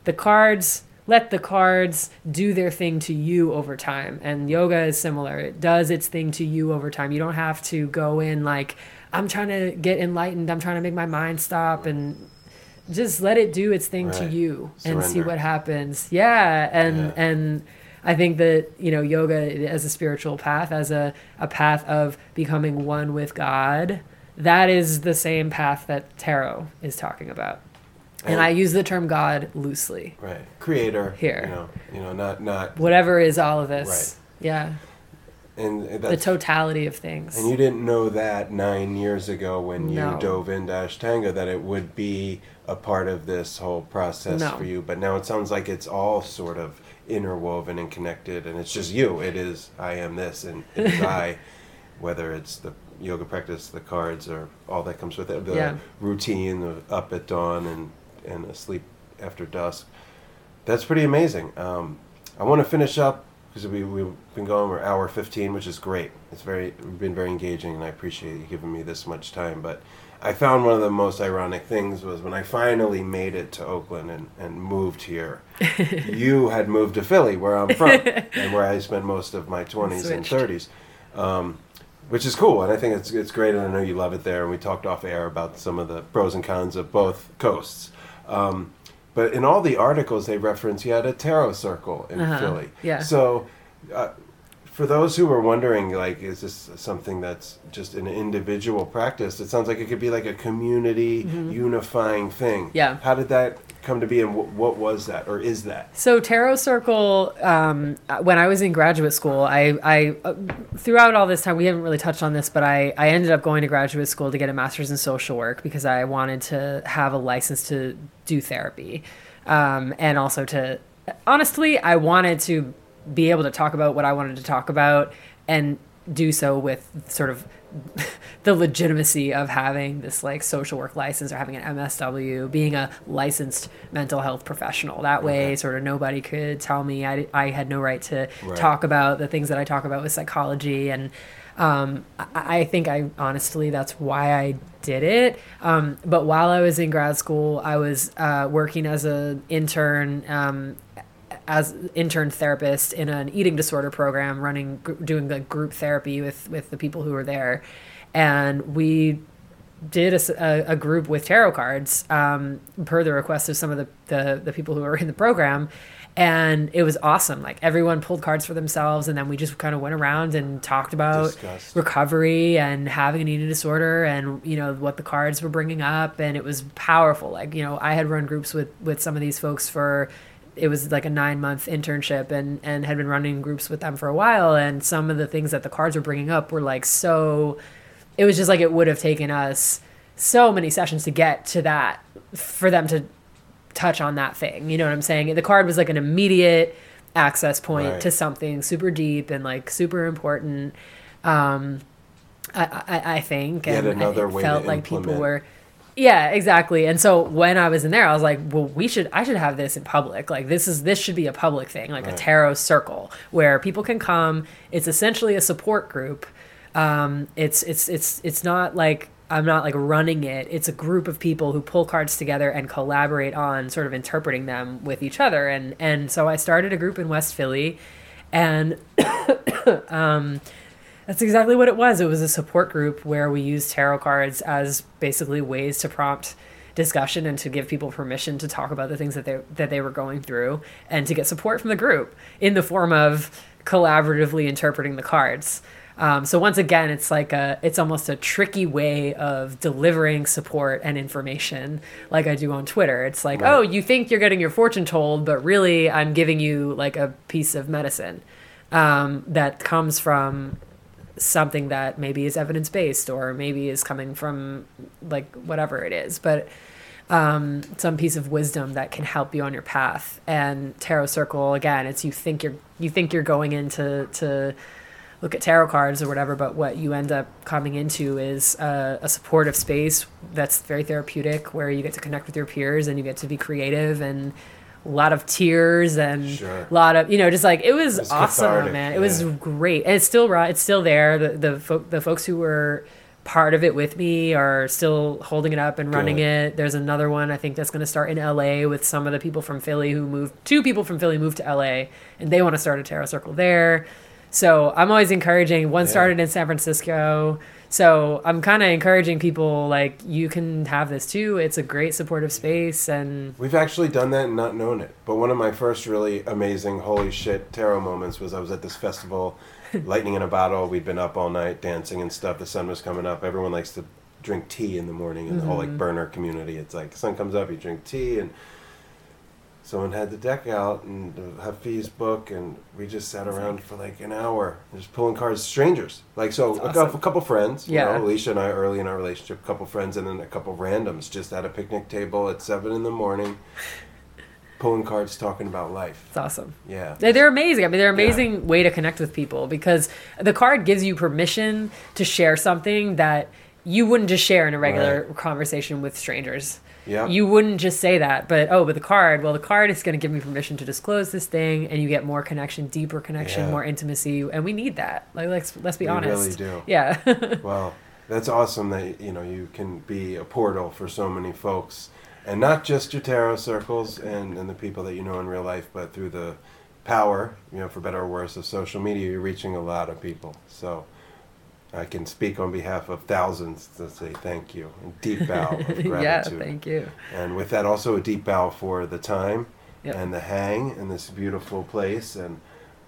Speaker 4: The cards let the cards do their thing to you over time. And yoga is similar. It does its thing to you over time. You don't have to go in like I'm trying to get enlightened. I'm trying to make my mind stop and just let it do its thing to
Speaker 3: Right.
Speaker 4: you and see what happens. Yeah, and
Speaker 3: Yeah.
Speaker 4: and I think that you know yoga as a spiritual path, as a a path of becoming one with God, that is the same path that tarot is talking about. And I use the term God loosely.
Speaker 3: Right, creator.
Speaker 4: Here.
Speaker 3: you know, you know, not not,
Speaker 4: Whatever is all of this.
Speaker 3: Right.
Speaker 4: Yeah,
Speaker 3: and
Speaker 4: the totality of things.
Speaker 3: And you didn't know that nine years ago when you dove into Ashtanga that it would be a part of this whole process
Speaker 4: No.
Speaker 3: for you. But now it sounds like it's all sort of interwoven and connected, and it's just you. It is I am this, and it is I. Whether it's the yoga practice, the cards, or all that comes with it, the
Speaker 4: Yeah.
Speaker 3: routine of up at dawn and and asleep after dusk. That's pretty amazing. Um, I want to finish up because we, we've been going for hour 15, which is great. It's very been very engaging, and I appreciate you giving me this much time. But I found one of the most ironic things was when I finally made it to Oakland and, and moved here. you had moved to Philly, where I'm from, and where I spent most of my 20s and 30s. Um, which is cool, and I think it's it's great, and I know you love it there. And we talked off air about some of the pros and cons of both coasts. Um, but in all the articles they reference, you had a tarot circle in
Speaker 4: Uh-huh,
Speaker 3: Philly.
Speaker 4: yeah.
Speaker 3: So, uh, for those who are wondering, like, is this something that's just an individual practice? It sounds like it could be like a community unifying thing.
Speaker 4: Mm-hmm. Yeah.
Speaker 3: How did that come to be, and wh- what was that, or is that?
Speaker 4: So Tarot Circle, um, when I was in graduate school, I, I uh, throughout all this time we haven't really touched on this, but I, I ended up going to graduate school to get a master's in social work because I wanted to have a license to do therapy, um, and also to honestly, I wanted to be able to talk about what I wanted to talk about and do so with sort of the legitimacy of having this like social work license or having an MSW, being a licensed mental health professional. That way,
Speaker 3: Okay.
Speaker 4: sort of nobody could tell me I, I had no right to
Speaker 3: Right.
Speaker 4: talk about the things that I talk about with psychology. And um, I, I think I honestly, that's why I did it. Um, but while I was in grad school, I was uh, working as an intern um, as intern therapist in an eating disorder program, running doing like group therapy with with the people who were there, and we did a group with tarot cards um, per the request of some of the, the the people who were in the program and it was awesome. Like everyone pulled cards for themselves and then we just kind of went around and talked about
Speaker 3: Discussed.
Speaker 4: recovery and having an eating disorder and you know what the cards were bringing up. And it was powerful. Like you know i had run groups with with some of these folks for it was like a nine month internship and and had been running groups with them for a while. And some of the things that the cards were bringing up were like so it was just like it would have taken us so many sessions to get to that for them to touch on that thing. You know what I'm saying? The card was like an immediate access point
Speaker 3: Right.
Speaker 4: to something super deep and like super important. Um, I, I, I think,
Speaker 3: Yet
Speaker 4: and
Speaker 3: way
Speaker 4: felt
Speaker 3: to
Speaker 4: like people were. Yeah, exactly. And so when I was in there, I was like, well, we should, I should have this in public. Like this is, this should be a public thing, like a tarot circle where people can come. It's essentially a support group. Um, it's, it's, it's, it's not like, I'm not like running it. It's a group of people who pull cards together and collaborate on sort of interpreting them with each other. And, and so I started a group in West Philly and um, that's exactly what it was. It was a support group where we used tarot cards as basically ways to prompt discussion and to give people permission to talk about the things that they that they were going through and to get support from the group in the form of collaboratively interpreting the cards. Um, so once again, it's like a it's almost a tricky way of delivering support and information, like I do on Twitter. It's like,
Speaker 3: Right.
Speaker 4: oh, you think you're getting your fortune told, but really, I'm giving you like a piece of medicine um, that comes from something that maybe is evidence based or maybe is coming from like whatever it is but um, some piece of wisdom that can help you on your path and tarot circle again it's you think you're you think you're going into to look at tarot cards or whatever but what you end up coming into is a, a supportive space that's very therapeutic where you get to connect with your peers and you get to be creative and a lot of tears and
Speaker 3: Sure.
Speaker 4: a lot of you know just like it was,
Speaker 3: was
Speaker 4: awesome man. it was great. And it's still right it's still there. The the, fo- the folks who were part of it with me are still holding it up and running
Speaker 3: Good.
Speaker 4: it. There's another one i think that's going to start in la with some of the people from philly who moved two people from philly moved to la and they want to start a tarot circle there so i'm always encouraging one
Speaker 3: Yeah.
Speaker 4: started in san francisco so i'm kind of encouraging people like you can have this too it's a great supportive space and
Speaker 3: We've actually done that and not known it. But one of my first really amazing holy shit tarot moments was I was at this festival, Lightning in a Bottle. We'd been up all night dancing and stuff. The sun was coming up. Everyone likes to drink tea in the morning in the whole like mm-hmm. burner community. It's like sun comes up, you drink tea and someone had the deck out and the Hafiz book and we just sat around for like an hour just pulling cards strangers like so a,
Speaker 4: That's awesome.
Speaker 3: a couple friends you
Speaker 4: Yeah.
Speaker 3: know alicia and i early in our relationship a couple friends and then a couple randoms just at a picnic table at seven in the morning pulling cards talking about life
Speaker 4: it's awesome
Speaker 3: yeah
Speaker 4: They- They're amazing. I mean, they're an amazing way to connect with people because the card gives you permission to share something that you wouldn't just share in a regular
Speaker 3: Right.
Speaker 4: conversation with strangers.
Speaker 3: Yeah.
Speaker 4: You wouldn't just say that, but oh, but the card, well, the card is going to give me permission to disclose this thing, and you get more connection, deeper connection,
Speaker 3: Yeah.
Speaker 4: more intimacy, and we need that. Like, let's let's be
Speaker 3: We really
Speaker 4: honest.
Speaker 3: do.
Speaker 4: Yeah.
Speaker 3: Wow, that's awesome that you know you can be a portal for so many folks, and not just your tarot circles and, and the people that you know in real life, but through the power, you know, for better or worse, of social media, you're reaching a lot of people. So I can speak on behalf of thousands to say thank you and deep bow of gratitude.
Speaker 4: yeah. Thank you.
Speaker 3: And with that, also a deep bow for the time
Speaker 4: Yep.
Speaker 3: and the hang in this beautiful place. And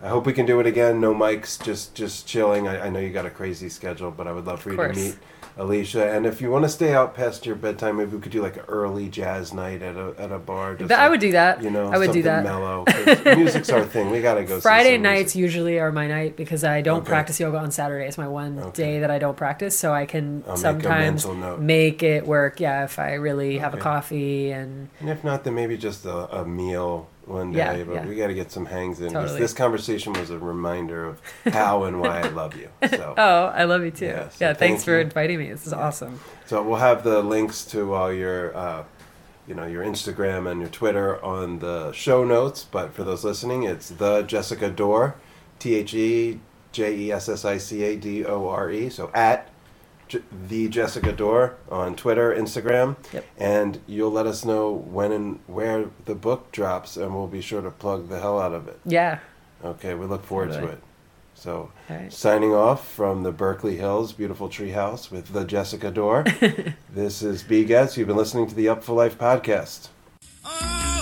Speaker 3: I hope we can do it again. No mics, just just chilling. I, I know you got a crazy schedule, but I would love for you to meet Alicia. And if you want to stay out past your bedtime, maybe we could do like an early jazz night at a at a bar. just
Speaker 4: But I would do that.
Speaker 3: You know,
Speaker 4: I would do that.
Speaker 3: Mellow. music's our thing. We gotta go. see
Speaker 4: Friday nights
Speaker 3: music.
Speaker 4: usually are my night because I don't
Speaker 3: Okay.
Speaker 4: practice yoga on Saturday. It's my one
Speaker 3: Okay.
Speaker 4: day that I don't practice, so I can
Speaker 3: I'll make
Speaker 4: sometimes
Speaker 3: note.
Speaker 4: make it work. Yeah, if I really have a coffee and
Speaker 3: And if not, then maybe just a, a meal one day.
Speaker 4: Yeah,
Speaker 3: but
Speaker 4: yeah.
Speaker 3: we got to get some hangs in.
Speaker 4: Totally.
Speaker 3: This conversation was a reminder of how and why I love you. So.
Speaker 4: oh, I love you too.
Speaker 3: Yeah,
Speaker 4: Yeah, thanks
Speaker 3: thank
Speaker 4: for
Speaker 3: you.
Speaker 4: inviting me. This is awesome.
Speaker 3: So we'll have the links to all your, uh, you know, your Instagram and your Twitter on the show notes. But for those listening, it's the Jessica Dore, T H E J E S S I C A D O R E. So at J- the Jessica Dore on Twitter, Instagram,
Speaker 4: Yep.
Speaker 3: and you'll let us know when and where the book drops, and we'll be sure to plug the hell out of it.
Speaker 4: Yeah.
Speaker 3: Okay, we look forward to it. So,
Speaker 4: All right.
Speaker 3: signing off from the Berkeley Hills beautiful treehouse with the Jessica Dore. this is B Getz. You've been listening to the Upful Life podcast. Oh!